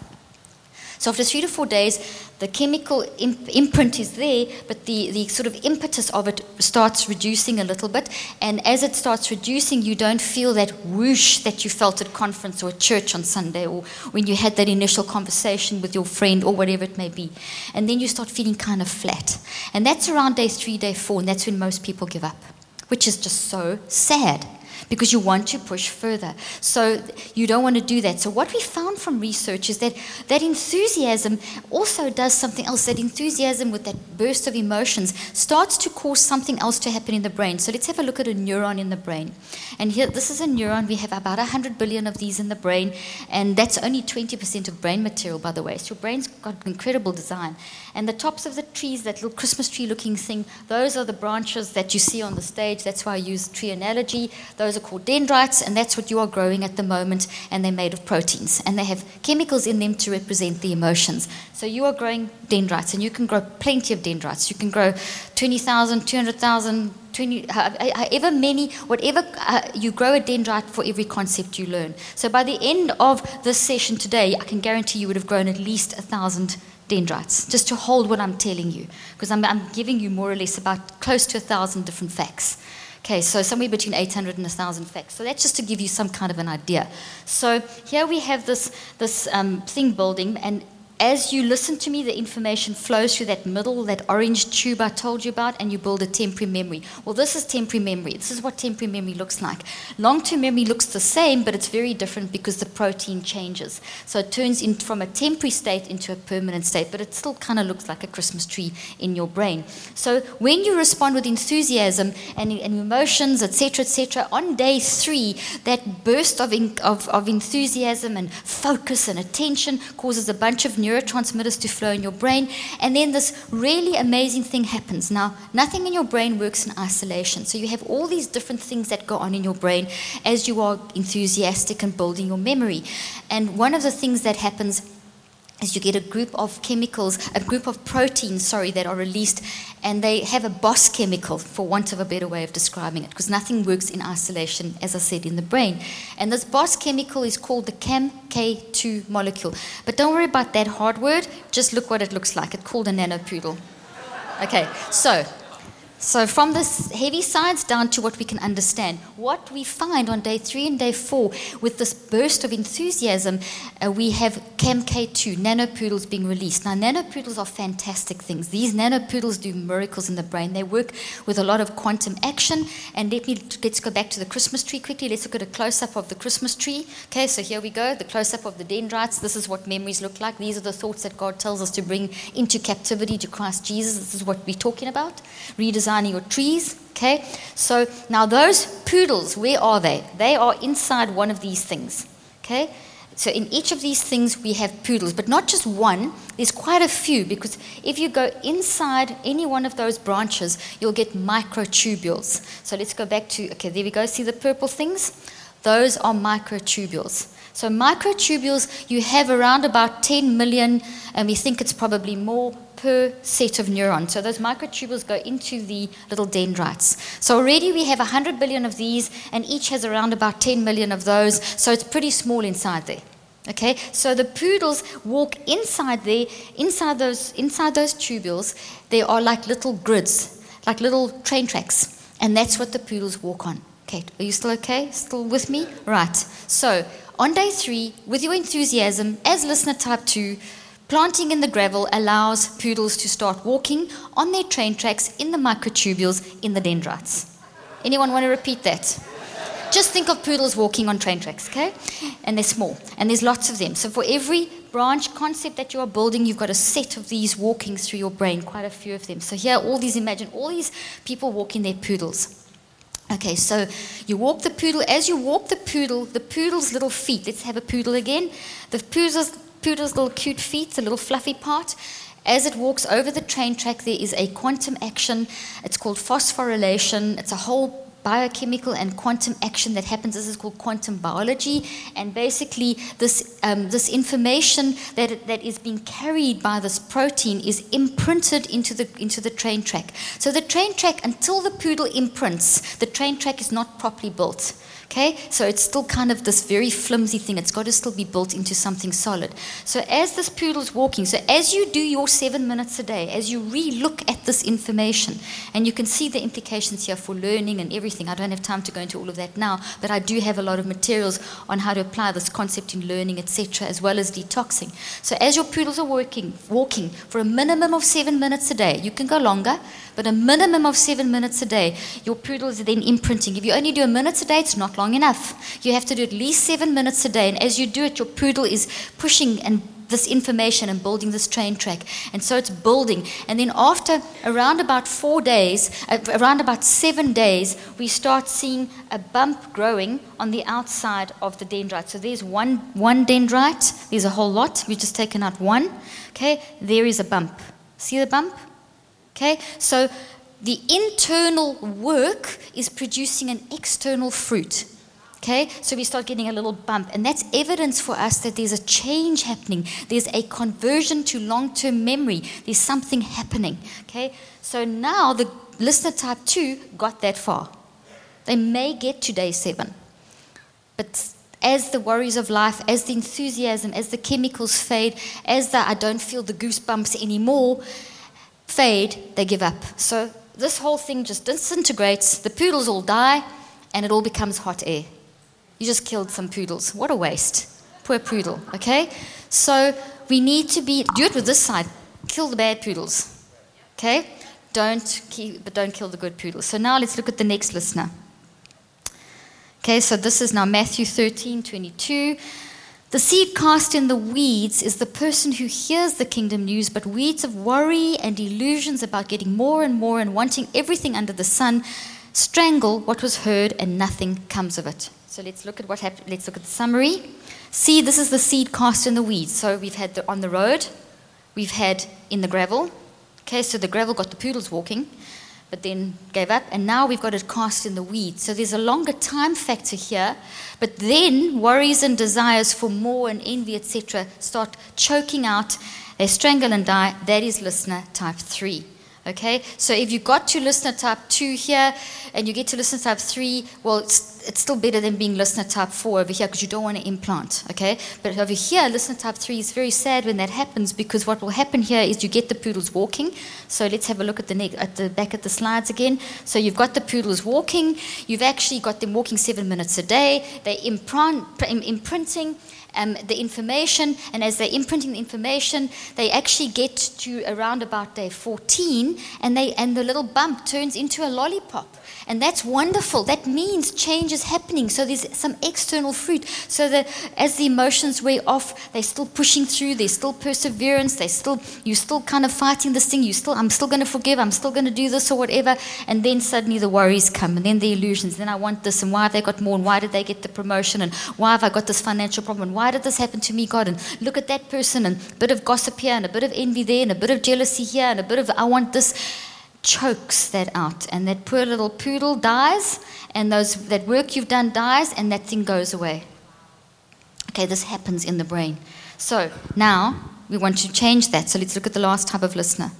So after three to four days, the chemical imp- imprint is there, but the, the sort of impetus of it starts reducing a little bit. And as it starts reducing, you don't feel that whoosh that you felt at conference or at church on Sunday or when you had that initial conversation with your friend or whatever it may be. And then you start feeling kind of flat. And that's around day three, day four, and that's when most people give up, which is just so sad because you want to push further. So you don't want to do that. So what we found from research is that that enthusiasm also does something else. That enthusiasm with that burst of emotions starts to cause something else to happen in the brain. So let's have a look at a neuron in the brain. And here, this is a neuron. We have about 100 billion of these in the brain, and that's only 20% of brain material, by the way. So your brain's got incredible design. And the tops of the trees, that little Christmas tree looking thing, those are the branches that you see on the stage. That's why I use tree analogy. Those are called dendrites, and that's what you are growing at the moment. And they're made of proteins. And they have chemicals in them to represent the emotions. So you are growing dendrites, and you can grow plenty of dendrites. You can grow 20,000, 200,000, 20, however many, whatever, uh, you grow a dendrite for every concept you learn. So by the end of this session today, I can guarantee you would have grown at least a thousand dendrites, just to hold what I'm telling you, because I'm, I'm giving you more or less about close to a thousand different facts. Okay, so somewhere between 800 and 1,000 facts. So that's just to give you some kind of an idea. So here we have this, this um, thing building, and as you listen to me, the information flows through that middle, that orange tube I told you about, and you build a temporary memory. Well, this is temporary memory. This is what temporary memory looks like. Long term memory looks the same, but it's very different because the protein changes. So it turns in from a temporary state into a permanent state, but it still kind of looks like a Christmas tree in your brain. So when you respond with enthusiasm and, and emotions, etc., etc., on day three, that burst of, in, of, of enthusiasm and focus and attention causes a bunch of neurons neurotransmitters to flow in your brain, and then this really amazing thing happens. Now, nothing in your brain works in isolation. So you have all these different things that go on in your brain as you are enthusiastic and building your memory. And one of the things that happens is you get a group of chemicals, a group of proteins, sorry, that are released, and they have a boss chemical, for want of a better way of describing it, because nothing works in isolation, as I said, in the brain. And this boss chemical is called the CAMK2 molecule. But don't worry about that hard word, just look what it looks like. It's called a nanopoodle. Okay, so so, from this heavy science down to what we can understand, what we find on day three and day four with this burst of enthusiasm, uh, we have CAMK2, nanopoodles being released. Now, nanopoodles are fantastic things. These nanopoodles do miracles in the brain. They work with a lot of quantum action. And let me, let's go back to the Christmas tree quickly. Let's look at a close up of the Christmas tree. Okay, so here we go the close up of the dendrites. This is what memories look like. These are the thoughts that God tells us to bring into captivity to Christ Jesus. This is what we're talking about. Redesign designing your trees. Okay, so now those poodles, where are they? They are inside one of these things. Okay, so in each of these things we have poodles, but not just one. There's quite a few because if you go inside any one of those branches, you'll get microtubules. So let's go back to okay. There we go. See the purple things? Those are microtubules. So microtubules, you have around about 10 million, and we think it's probably more per set of neurons. So those microtubules go into the little dendrites. So already we have 100 billion of these, and each has around about 10 million of those. So it's pretty small inside there. Okay, so the poodles walk inside there, inside those, inside those tubules. They are like little grids, like little train tracks, and that's what the poodles walk on. Okay, are you still okay? Still with me? Right. So on day three, with your enthusiasm as listener type two, Planting in the gravel allows poodles to start walking on their train tracks in the microtubules in the dendrites. Anyone want to repeat that? Just think of poodles walking on train tracks, okay? And they're small, and there's lots of them. So for every branch concept that you are building, you've got a set of these walking through your brain, quite a few of them. So here, all these, imagine all these people walking their poodles. Okay, so you walk the poodle. As you walk the poodle, the poodle's little feet, let's have a poodle again. The poodle's Poodle's little cute feet, the little fluffy part. As it walks over the train track, there is a quantum action. It's called phosphorylation. It's a whole biochemical and quantum action that happens. This is called quantum biology, and basically, this um, this information that that is being carried by this protein is imprinted into the into the train track. So the train track, until the poodle imprints, the train track is not properly built. Okay, so it's still kind of this very flimsy thing. It's got to still be built into something solid. So as this poodle's walking, so as you do your seven minutes a day, as you re-look at this information, and you can see the implications here for learning and everything. I don't have time to go into all of that now, but I do have a lot of materials on how to apply this concept in learning, etc., as well as detoxing. So as your poodles are working, walking for a minimum of seven minutes a day, you can go longer, but a minimum of seven minutes a day, your poodles are then imprinting. If you only do a minute a day, it's not long enough. You have to do at least seven minutes a day, and as you do it, your poodle is pushing and this information and building this train track. And so it's building. And then after around about four days, uh, around about seven days, we start seeing a bump growing on the outside of the dendrite. So there's one, one dendrite, there's a whole lot. We've just taken out one. Okay, there is a bump. See the bump? Okay, so the internal work is producing an external fruit. Okay, so we start getting a little bump, and that's evidence for us that there's a change happening. There's a conversion to long term memory. There's something happening. Okay, so now the listener type 2 got that far. They may get to day seven, but as the worries of life, as the enthusiasm, as the chemicals fade, as the I don't feel the goosebumps anymore, fade, they give up. So this whole thing just disintegrates, the poodles all die, and it all becomes hot air. You just killed some poodles. What a waste. Poor poodle, okay? So we need to be, do it with this side. Kill the bad poodles, okay? Don't keep, but don't kill the good poodles. So now let's look at the next listener. Okay, so this is now Matthew 13, 22. The seed cast in the weeds is the person who hears the kingdom news, but weeds of worry and illusions about getting more and more and wanting everything under the sun strangle what was heard and nothing comes of it. So let's look at what happened. Let's look at the summary. See, this is the seed cast in the weeds. So we've had the, on the road, we've had in the gravel. Okay, so the gravel got the poodles walking, but then gave up, and now we've got it cast in the weeds. So there's a longer time factor here, but then worries and desires for more and envy, etc., start choking out. They strangle and die. That is listener type three. Okay, so if you got to listener type 2 here and you get to listener type 3, well, it's, still better than being listener type 4 over here because you don't want to implant. Okay, but over here, listener type 3 is very sad when that happens because what will happen here is you get the poodles walking. So let's have a look at the, ne- at the back at the slides again. So you've got the poodles walking, you've actually got them walking seven minutes a day, they're implant, imprinting um, the information, and as they're imprinting the information, they actually get to around about day 14, and, they, and the little bump turns into a lollipop. And that's wonderful. That means change is happening. So there's some external fruit. So that as the emotions wear off, they're still pushing through. There's still perseverance. They still you're still kind of fighting this thing. You still I'm still going to forgive. I'm still going to do this or whatever. And then suddenly the worries come, and then the illusions. Then I want this, and why have they got more? And why did they get the promotion? And why have I got this financial problem? And why did this happen to me, God? And look at that person, and a bit of gossip here, and a bit of envy there, and a bit of jealousy here, and a bit of I want this chokes that out, and that poor little poodle dies, and those, that work you've done dies, and that thing goes away. Okay, this happens in the brain. So now we want to change that. So let's look at the last type of listener.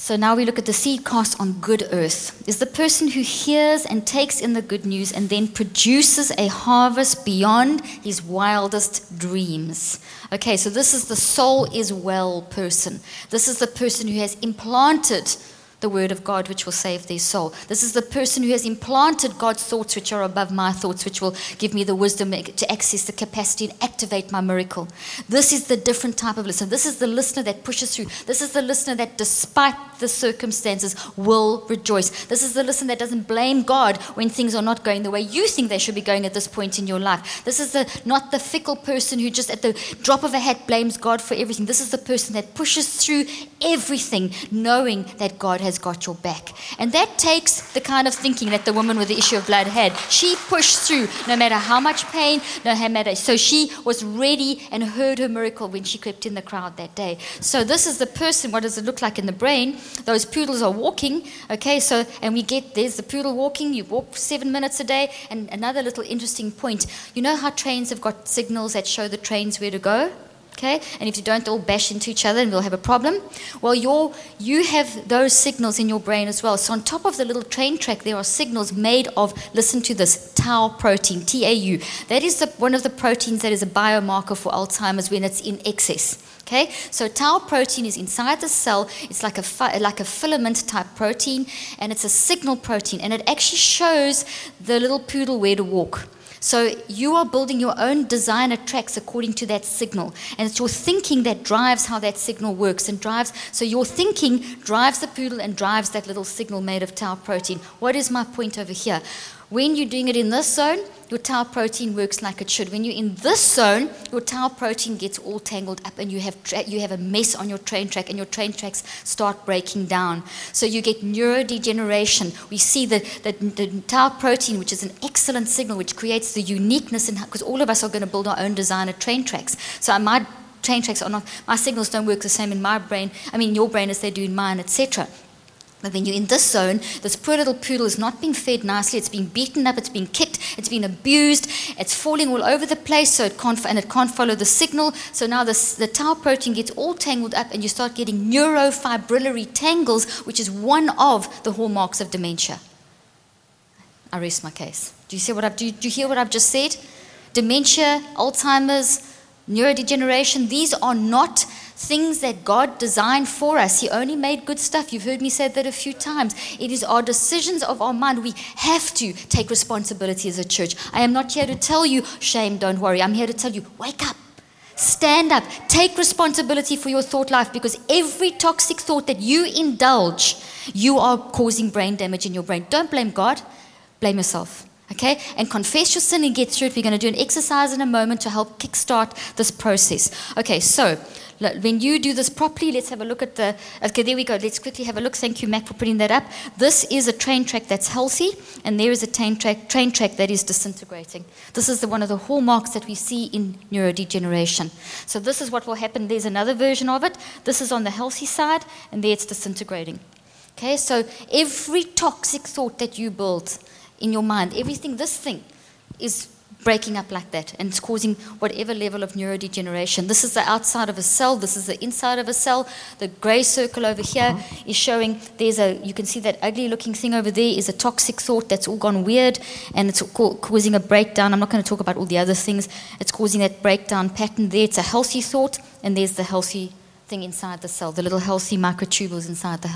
So now we look at the seed cast on good earth. Is the person who hears and takes in the good news and then produces a harvest beyond his wildest dreams. Okay, so this is the soul is well person. This is the person who has implanted the word of God, which will save their soul. This is the person who has implanted God's thoughts, which are above my thoughts, which will give me the wisdom to access the capacity and activate my miracle. This is the different type of listener. This is the listener that pushes through. This is the listener that, despite the circumstances, will rejoice. This is the listener that doesn't blame God when things are not going the way you think they should be going at this point in your life. This is the, not the fickle person who just at the drop of a hat blames God for everything. This is the person that pushes through everything, knowing that God has got your back. And that takes the kind of thinking that the woman with the issue of blood had. She pushed through no matter how much pain, no matter. So she was ready and heard her miracle when she crept in the crowd that day. So this is the person. What does it look like in the brain? Those poodles are walking. Okay, so and we get there's the poodle walking. You walk seven minutes a day. And another little interesting point. You know how trains have got signals that show the trains where to go? okay? And if you don't, they'll bash into each other and we'll have a problem. Well, you you have those signals in your brain as well. So on top of the little train track, there are signals made of, listen to this, tau protein, T-A-U. That is the, one of the proteins that is a biomarker for Alzheimer's when it's in excess. Okay, so tau protein is inside the cell. It's like a fi- like a filament type protein, and it's a signal protein, and it actually shows the little poodle where to walk. So you are building your own designer tracks according to that signal. And it's your thinking that drives how that signal works and drives. So your thinking drives the poodle and drives that little signal made of tau protein. What is my point over here? When you're doing it in this zone, your tau protein works like it should. When you're in this zone, your tau protein gets all tangled up and you have, tra- you have a mess on your train track and your train tracks start breaking down. So you get neurodegeneration. We see the, the, the tau protein, which is an excellent signal, which creates the uniqueness, because all of us are going to build our own designer train tracks. So my train tracks are not, my signals don't work the same in my brain, I mean, your brain as they do in mine, etc. But when you're in this zone, this poor little poodle is not being fed nicely. It's being beaten up. It's being kicked. It's being abused. It's falling all over the place. So it can't, and it can't follow the signal. So now this, the tau protein gets all tangled up, and you start getting neurofibrillary tangles, which is one of the hallmarks of dementia. I rest my case. Do you see what I've? Do you, do you hear what I've just said? Dementia, Alzheimer's, neurodegeneration. These are not things that God designed for us. He only made good stuff. You've heard me say that a few times. It is our decisions of our mind. We have to take responsibility as a church. I am not here to tell you, shame, don't worry. I'm here to tell you, wake up. Stand up. Take responsibility for your thought life because every toxic thought that you indulge, you are causing brain damage in your brain. Don't blame God, blame yourself. Okay? And confess your sin and get through it. We're going to do an exercise in a moment to help kickstart this process. Okay, so when you do this properly, let's have a look at the. Okay, there we go. Let's quickly have a look. Thank you, Mac, for putting that up. This is a train track that's healthy, and there is a train track, train track that is disintegrating. This is the, one of the hallmarks that we see in neurodegeneration. So, this is what will happen. There's another version of it. This is on the healthy side, and there it's disintegrating. Okay, so every toxic thought that you build in your mind, everything, this thing is breaking up like that and it's causing whatever level of neurodegeneration. This is the outside of a cell, this is the inside of a cell. The gray circle over here is showing there's a, you can see that ugly looking thing over there is a toxic thought that's all gone weird and it's causing a breakdown. I'm not going to talk about all the other things. It's causing that breakdown pattern there. It's a healthy thought and there's the healthy thing inside the cell, the little healthy microtubules inside the,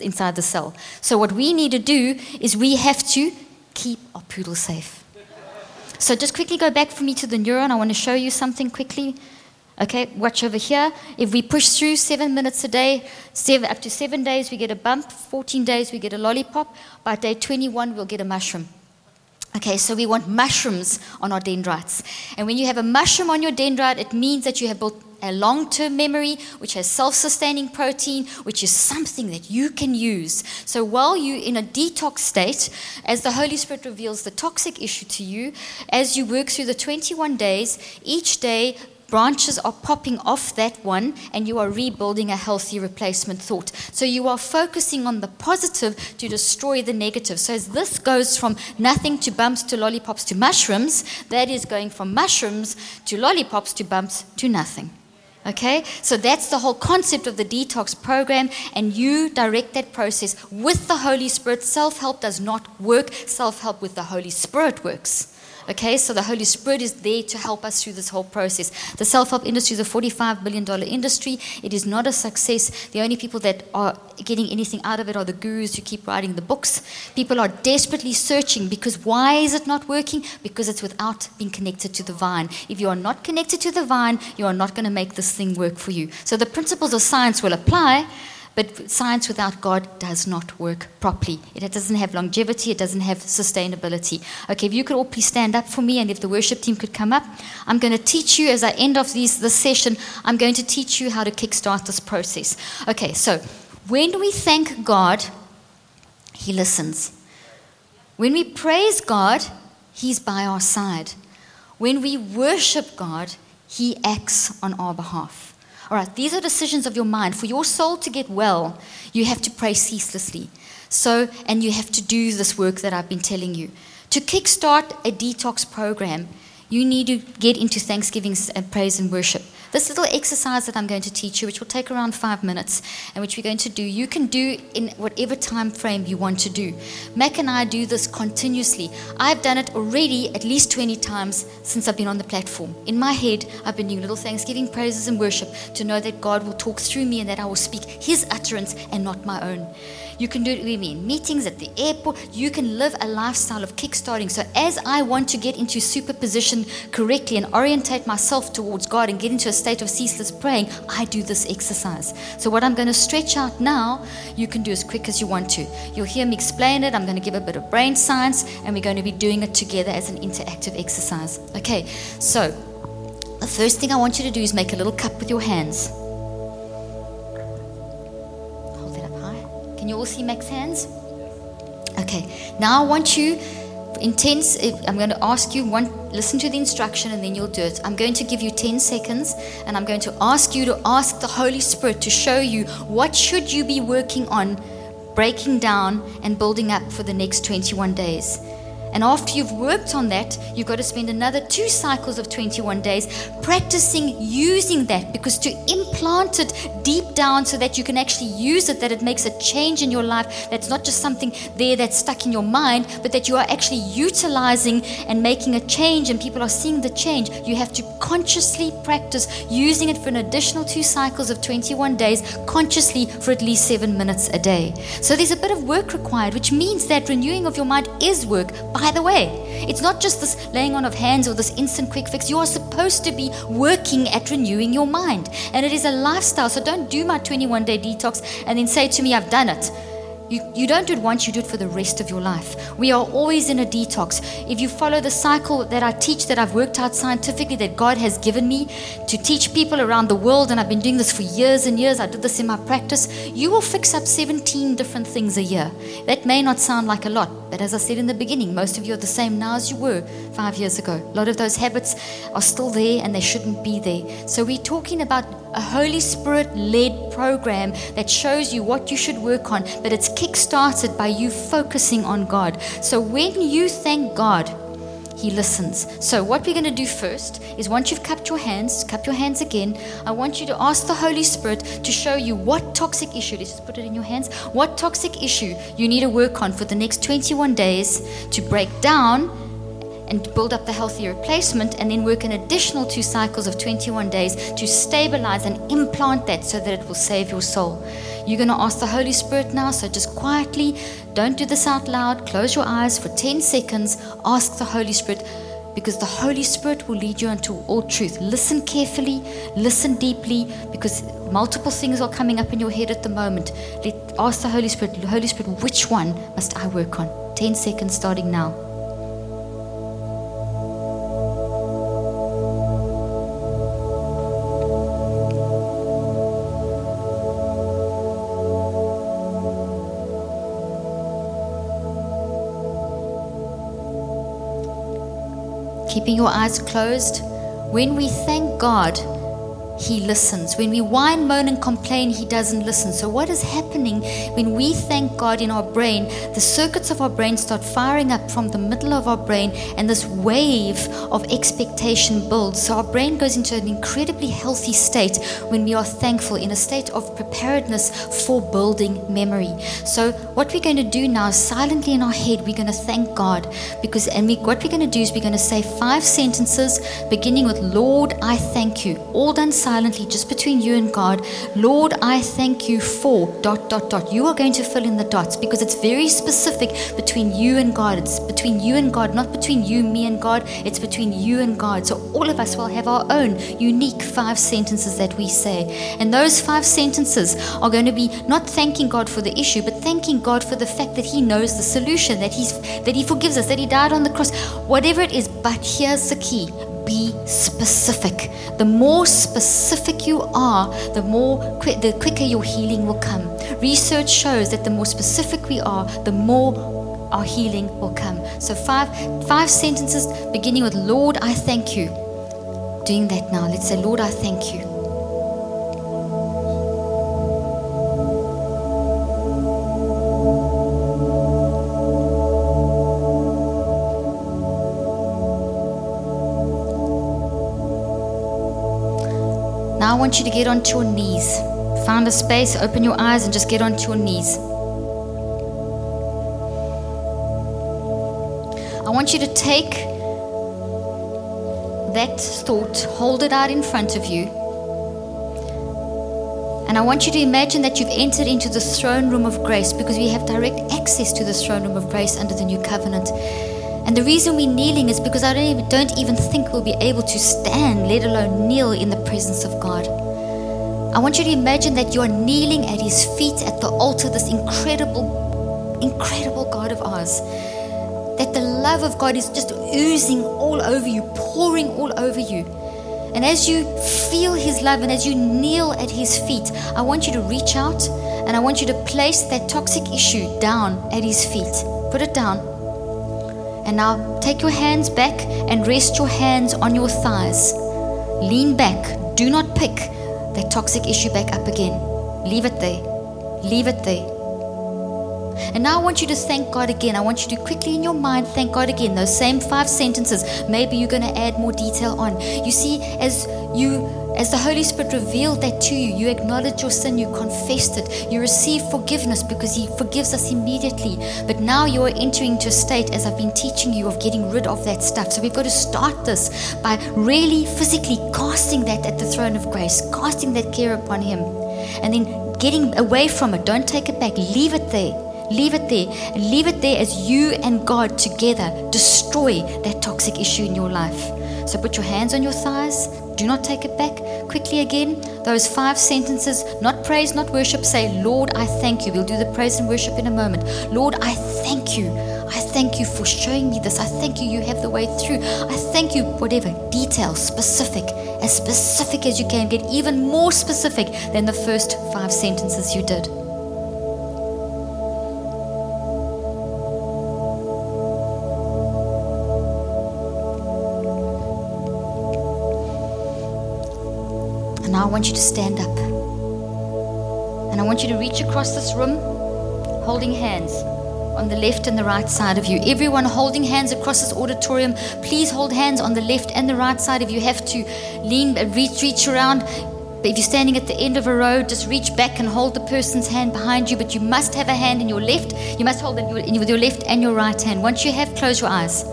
inside the cell. So what we need to do is we have to keep our poodle safe. So just quickly go back for me to the neuron. I want to show you something quickly. Okay, watch over here. If we push through seven minutes a day, seven, up to seven days, we get a bump. 14 days, we get a lollipop. By day 21, we'll get a mushroom. Okay, so we want mushrooms on our dendrites. And when you have a mushroom on your dendrite, it means that you have built a long term memory, which has self sustaining protein, which is something that you can use. So while you're in a detox state, as the Holy Spirit reveals the toxic issue to you, as you work through the 21 days, each day branches are popping off that one and you are rebuilding a healthy replacement thought. So you are focusing on the positive to destroy the negative. So as this goes from nothing to bumps to lollipops to mushrooms, that is going from mushrooms to lollipops to bumps to nothing. Okay? So that's the whole concept of the detox program, and you direct that process with the Holy Spirit. Self help does not work, self help with the Holy Spirit works. Okay, so the Holy Spirit is there to help us through this whole process. The self help industry is a $45 billion industry. It is not a success. The only people that are getting anything out of it are the gurus who keep writing the books. People are desperately searching because why is it not working? Because it's without being connected to the vine. If you are not connected to the vine, you are not going to make this thing work for you. So the principles of science will apply but science without God does not work properly. It doesn't have longevity, it doesn't have sustainability. Okay, if you could all please stand up for me and if the worship team could come up, I'm going to teach you as I end off these, this session, I'm going to teach you how to kickstart this process. Okay, so when we thank God, He listens. When we praise God, He's by our side. When we worship God, He acts on our behalf. All right, these are decisions of your mind. For your soul to get well, you have to pray ceaselessly. So, and you have to do this work that I've been telling you. To kickstart a detox program, you need to get into thanksgiving praise and worship. This little exercise that I'm going to teach you, which will take around five minutes, and which we're going to do, you can do in whatever time frame you want to do. Mac and I do this continuously. I've done it already at least 20 times since I've been on the platform. In my head, I've been doing little thanksgiving, praises, and worship to know that God will talk through me and that I will speak His utterance and not my own. You can do it with me in meetings, at the airport. You can live a lifestyle of kickstarting. So, as I want to get into superposition correctly and orientate myself towards God and get into a state of ceaseless praying, I do this exercise. So, what I'm going to stretch out now, you can do as quick as you want to. You'll hear me explain it. I'm going to give a bit of brain science, and we're going to be doing it together as an interactive exercise. Okay, so the first thing I want you to do is make a little cup with your hands. Can you all see Mac's hands? Okay, now I want you intense i'm going to ask you one listen to the instruction and then you'll do it. I'm going to give you 10 seconds and i'm going to ask you to ask the holy spirit to show you what should you be working on breaking down and building up for the next 21 days and after you've worked on that, you've got to spend another two cycles of 21 days practicing using that because to implant it deep down so that you can actually use it, that it makes a change in your life, that's not just something there that's stuck in your mind, but that you are actually utilizing and making a change and people are seeing the change. You have to consciously practice using it for an additional two cycles of 21 days, consciously for at least seven minutes a day. So there's a bit of work required, which means that renewing of your mind is work. By by the way, it's not just this laying on of hands or this instant quick fix. You are supposed to be working at renewing your mind. And it is a lifestyle. So don't do my 21 day detox and then say to me, I've done it. You, you don't do it once, you do it for the rest of your life. We are always in a detox. If you follow the cycle that I teach, that I've worked out scientifically, that God has given me to teach people around the world, and I've been doing this for years and years, I did this in my practice, you will fix up 17 different things a year. That may not sound like a lot, but as I said in the beginning, most of you are the same now as you were five years ago. A lot of those habits are still there and they shouldn't be there. So we're talking about a Holy Spirit led program that shows you what you should work on, but it's kick started by you focusing on God. So when you thank God, he listens. So, what we're going to do first is once you've cupped your hands, cup your hands again, I want you to ask the Holy Spirit to show you what toxic issue, let's just put it in your hands, what toxic issue you need to work on for the next 21 days to break down and build up the healthy replacement, and then work an additional two cycles of 21 days to stabilize and implant that so that it will save your soul. You're going to ask the Holy Spirit now, so just quietly, don't do this out loud, close your eyes for 10 seconds, ask the Holy Spirit. Because the Holy Spirit will lead you into all truth. Listen carefully, listen deeply, because multiple things are coming up in your head at the moment. Let, ask the Holy Spirit, Holy Spirit, which one must I work on? 10 seconds starting now. Keeping your eyes closed, when we thank God, he listens. When we whine, moan, and complain, He doesn't listen. So, what is happening when we thank God in our brain? The circuits of our brain start firing up from the middle of our brain, and this wave of expectation builds. So, our brain goes into an incredibly healthy state when we are thankful, in a state of preparedness for building memory. So, what we're going to do now silently in our head, we're going to thank God because, and we, what we're going to do is we're going to say five sentences beginning with, Lord, I thank you. All done silently, just between you and God, Lord, I thank you for dot, dot, dot. You are going to fill in the dots because it's very specific between you and God. It's between you and God, not between you, me, and God. It's between you and God. So all of us will have our own unique five sentences that we say. And those five sentences are going to be not thanking God for the issue, but thanking God for the fact that He knows the solution, that He's that He forgives us, that He died on the cross, whatever it is. But here's the key be specific. The more specific you are, the more the quicker your healing will come. Research shows that the more specific we are, the more our healing will come. So five five sentences beginning with Lord, I thank you. Doing that now. Let's say Lord, I thank you. Want you to get onto your knees. Find a space, open your eyes, and just get onto your knees. I want you to take that thought, hold it out in front of you. And I want you to imagine that you've entered into the throne room of grace because we have direct access to the throne room of grace under the new covenant. And the reason we're kneeling is because I don't even, don't even think we'll be able to stand, let alone kneel in the presence of God. I want you to imagine that you're kneeling at His feet at the altar, this incredible, incredible God of ours. That the love of God is just oozing all over you, pouring all over you. And as you feel His love and as you kneel at His feet, I want you to reach out and I want you to place that toxic issue down at His feet. Put it down. And now take your hands back and rest your hands on your thighs. Lean back. Do not pick that toxic issue back up again. Leave it there. Leave it there. And now I want you to thank God again. I want you to quickly in your mind thank God again. Those same five sentences. Maybe you're going to add more detail on. You see, as you as the Holy Spirit revealed that to you, you acknowledged your sin, you confessed it, you received forgiveness because He forgives us immediately. But now you are entering into a state, as I've been teaching you, of getting rid of that stuff. So we've got to start this by really physically casting that at the throne of grace, casting that care upon Him, and then getting away from it. Don't take it back, leave it there. Leave it there. And leave it there as you and God together destroy that toxic issue in your life. So put your hands on your thighs. Do not take it back. Quickly again, those five sentences, not praise, not worship. Say, Lord, I thank you. We'll do the praise and worship in a moment. Lord, I thank you. I thank you for showing me this. I thank you, you have the way through. I thank you, whatever, detail, specific, as specific as you can. Get even more specific than the first five sentences you did. Now I want you to stand up. And I want you to reach across this room holding hands on the left and the right side of you. Everyone holding hands across this auditorium, please hold hands on the left and the right side. If you have to lean, uh, reach, reach around. But if you're standing at the end of a road, just reach back and hold the person's hand behind you. But you must have a hand in your left. You must hold it with your left and your right hand. Once you have, close your eyes.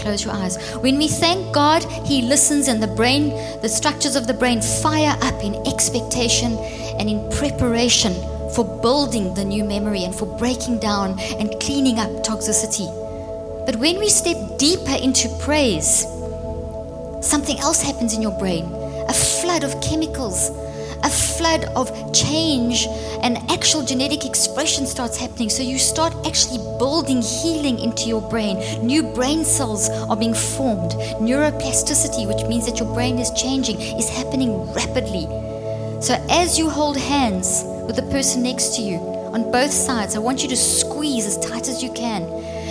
Close your eyes. When we thank God, He listens, and the brain, the structures of the brain fire up in expectation and in preparation for building the new memory and for breaking down and cleaning up toxicity. But when we step deeper into praise, something else happens in your brain a flood of chemicals, a flood of change, and actual genetic expression starts happening. So you start actually building healing into your brain. New brain cells are being formed. Neuroplasticity, which means that your brain is changing, is happening rapidly. So as you hold hands with the person next to you on both sides, I want you to squeeze as tight as you can.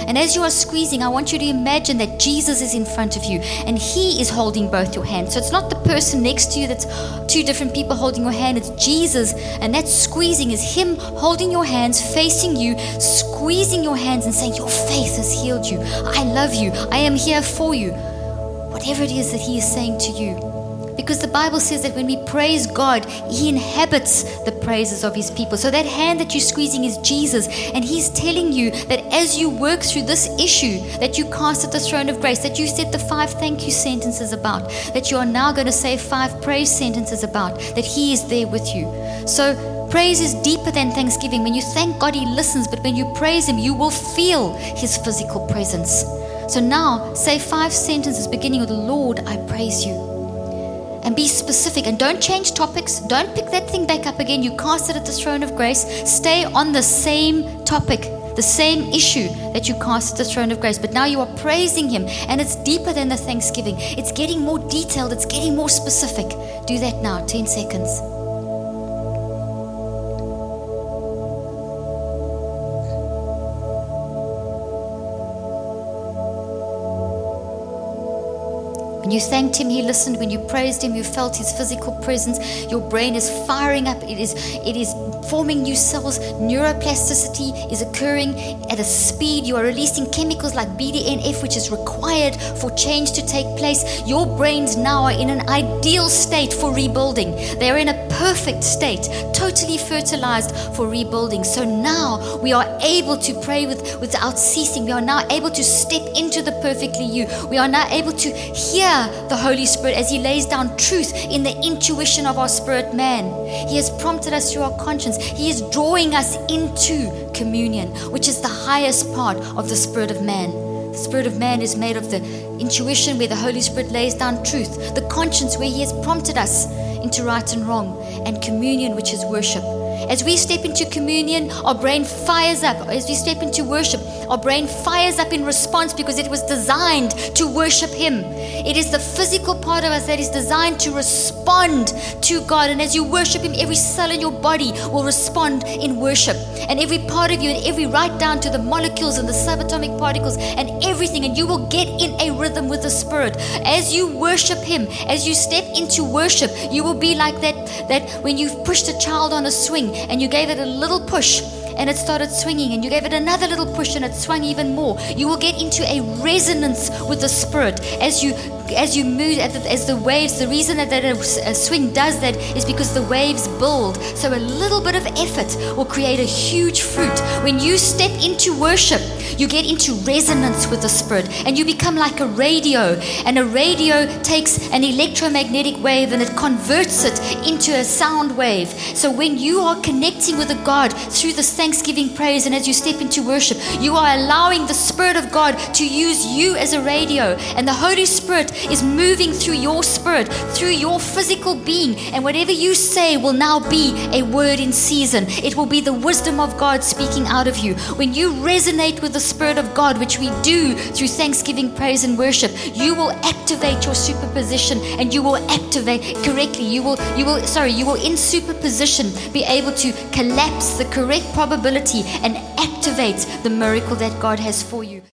And as you are squeezing, I want you to imagine that Jesus is in front of you and He is holding both your hands. So it's not the person next to you that's two different people holding your hand, it's Jesus. And that squeezing is Him holding your hands, facing you, squeezing your hands, and saying, Your faith has healed you. I love you. I am here for you. Whatever it is that He is saying to you. Because the Bible says that when we praise God, He inhabits the praises of His people. So that hand that you're squeezing is Jesus. And He's telling you that as you work through this issue that you cast at the throne of grace, that you said the five thank you sentences about, that you are now going to say five praise sentences about, that He is there with you. So Praise is deeper than thanksgiving. When you thank God, He listens, but when you praise Him, you will feel His physical presence. So now, say five sentences beginning with Lord, I praise you and be specific and don't change topics. Don't pick that thing back up again. You cast it at the throne of grace. Stay on the same topic, the same issue that you cast at the throne of grace. But now you are praising Him, and it's deeper than the thanksgiving. It's getting more detailed, it's getting more specific. Do that now, 10 seconds. When you thanked him, he listened. When you praised him, you felt his physical presence. Your brain is firing up. It is, it is forming new cells. Neuroplasticity is occurring at a speed. You are releasing chemicals like BDNF, which is required for change to take place. Your brains now are in an ideal state for rebuilding. They are in a perfect state, totally fertilized for rebuilding. So now we are able to pray with, without ceasing. We are now able to step into the perfectly you. We are now able to hear the Holy Spirit as He lays down truth in the intuition of our spirit man. He has prompted us through our conscience. He is drawing us into communion, which is the highest part of the spirit of man. The spirit of man is made of the intuition where the Holy Spirit lays down truth, the conscience where He has prompted us into right and wrong, and communion, which is worship. As we step into communion, our brain fires up. As we step into worship, our brain fires up in response because it was designed to worship Him. It is the physical part of us that is designed to respond to God. And as you worship Him, every cell in your body will respond in worship. And every part of you, and every right down to the molecules and the subatomic particles and everything, and you will get in a rhythm with the Spirit. As you worship Him, as you step into worship, you will be like that, that when you've pushed a child on a swing and you gave it a little push and it started swinging and you gave it another little push and it swung even more. You will get into a resonance with the spirit as you as you move as the waves the reason that a swing does that is because the waves build. So a little bit of effort will create a huge fruit. When you step into worship you get into resonance with the spirit and you become like a radio. And a radio takes an electromagnetic wave and it converts it into a sound wave. So when you are connecting with a god through this thanksgiving praise and as you step into worship you are allowing the spirit of god to use you as a radio. And the holy spirit is moving through your spirit, through your physical being. And whatever you say will now be a word in season. It will be the wisdom of God speaking out of you. When you resonate with the Spirit of God, which we do through thanksgiving, praise, and worship, you will activate your superposition and you will activate correctly. You will, you will, sorry, you will in superposition be able to collapse the correct probability and activate the miracle that God has for you.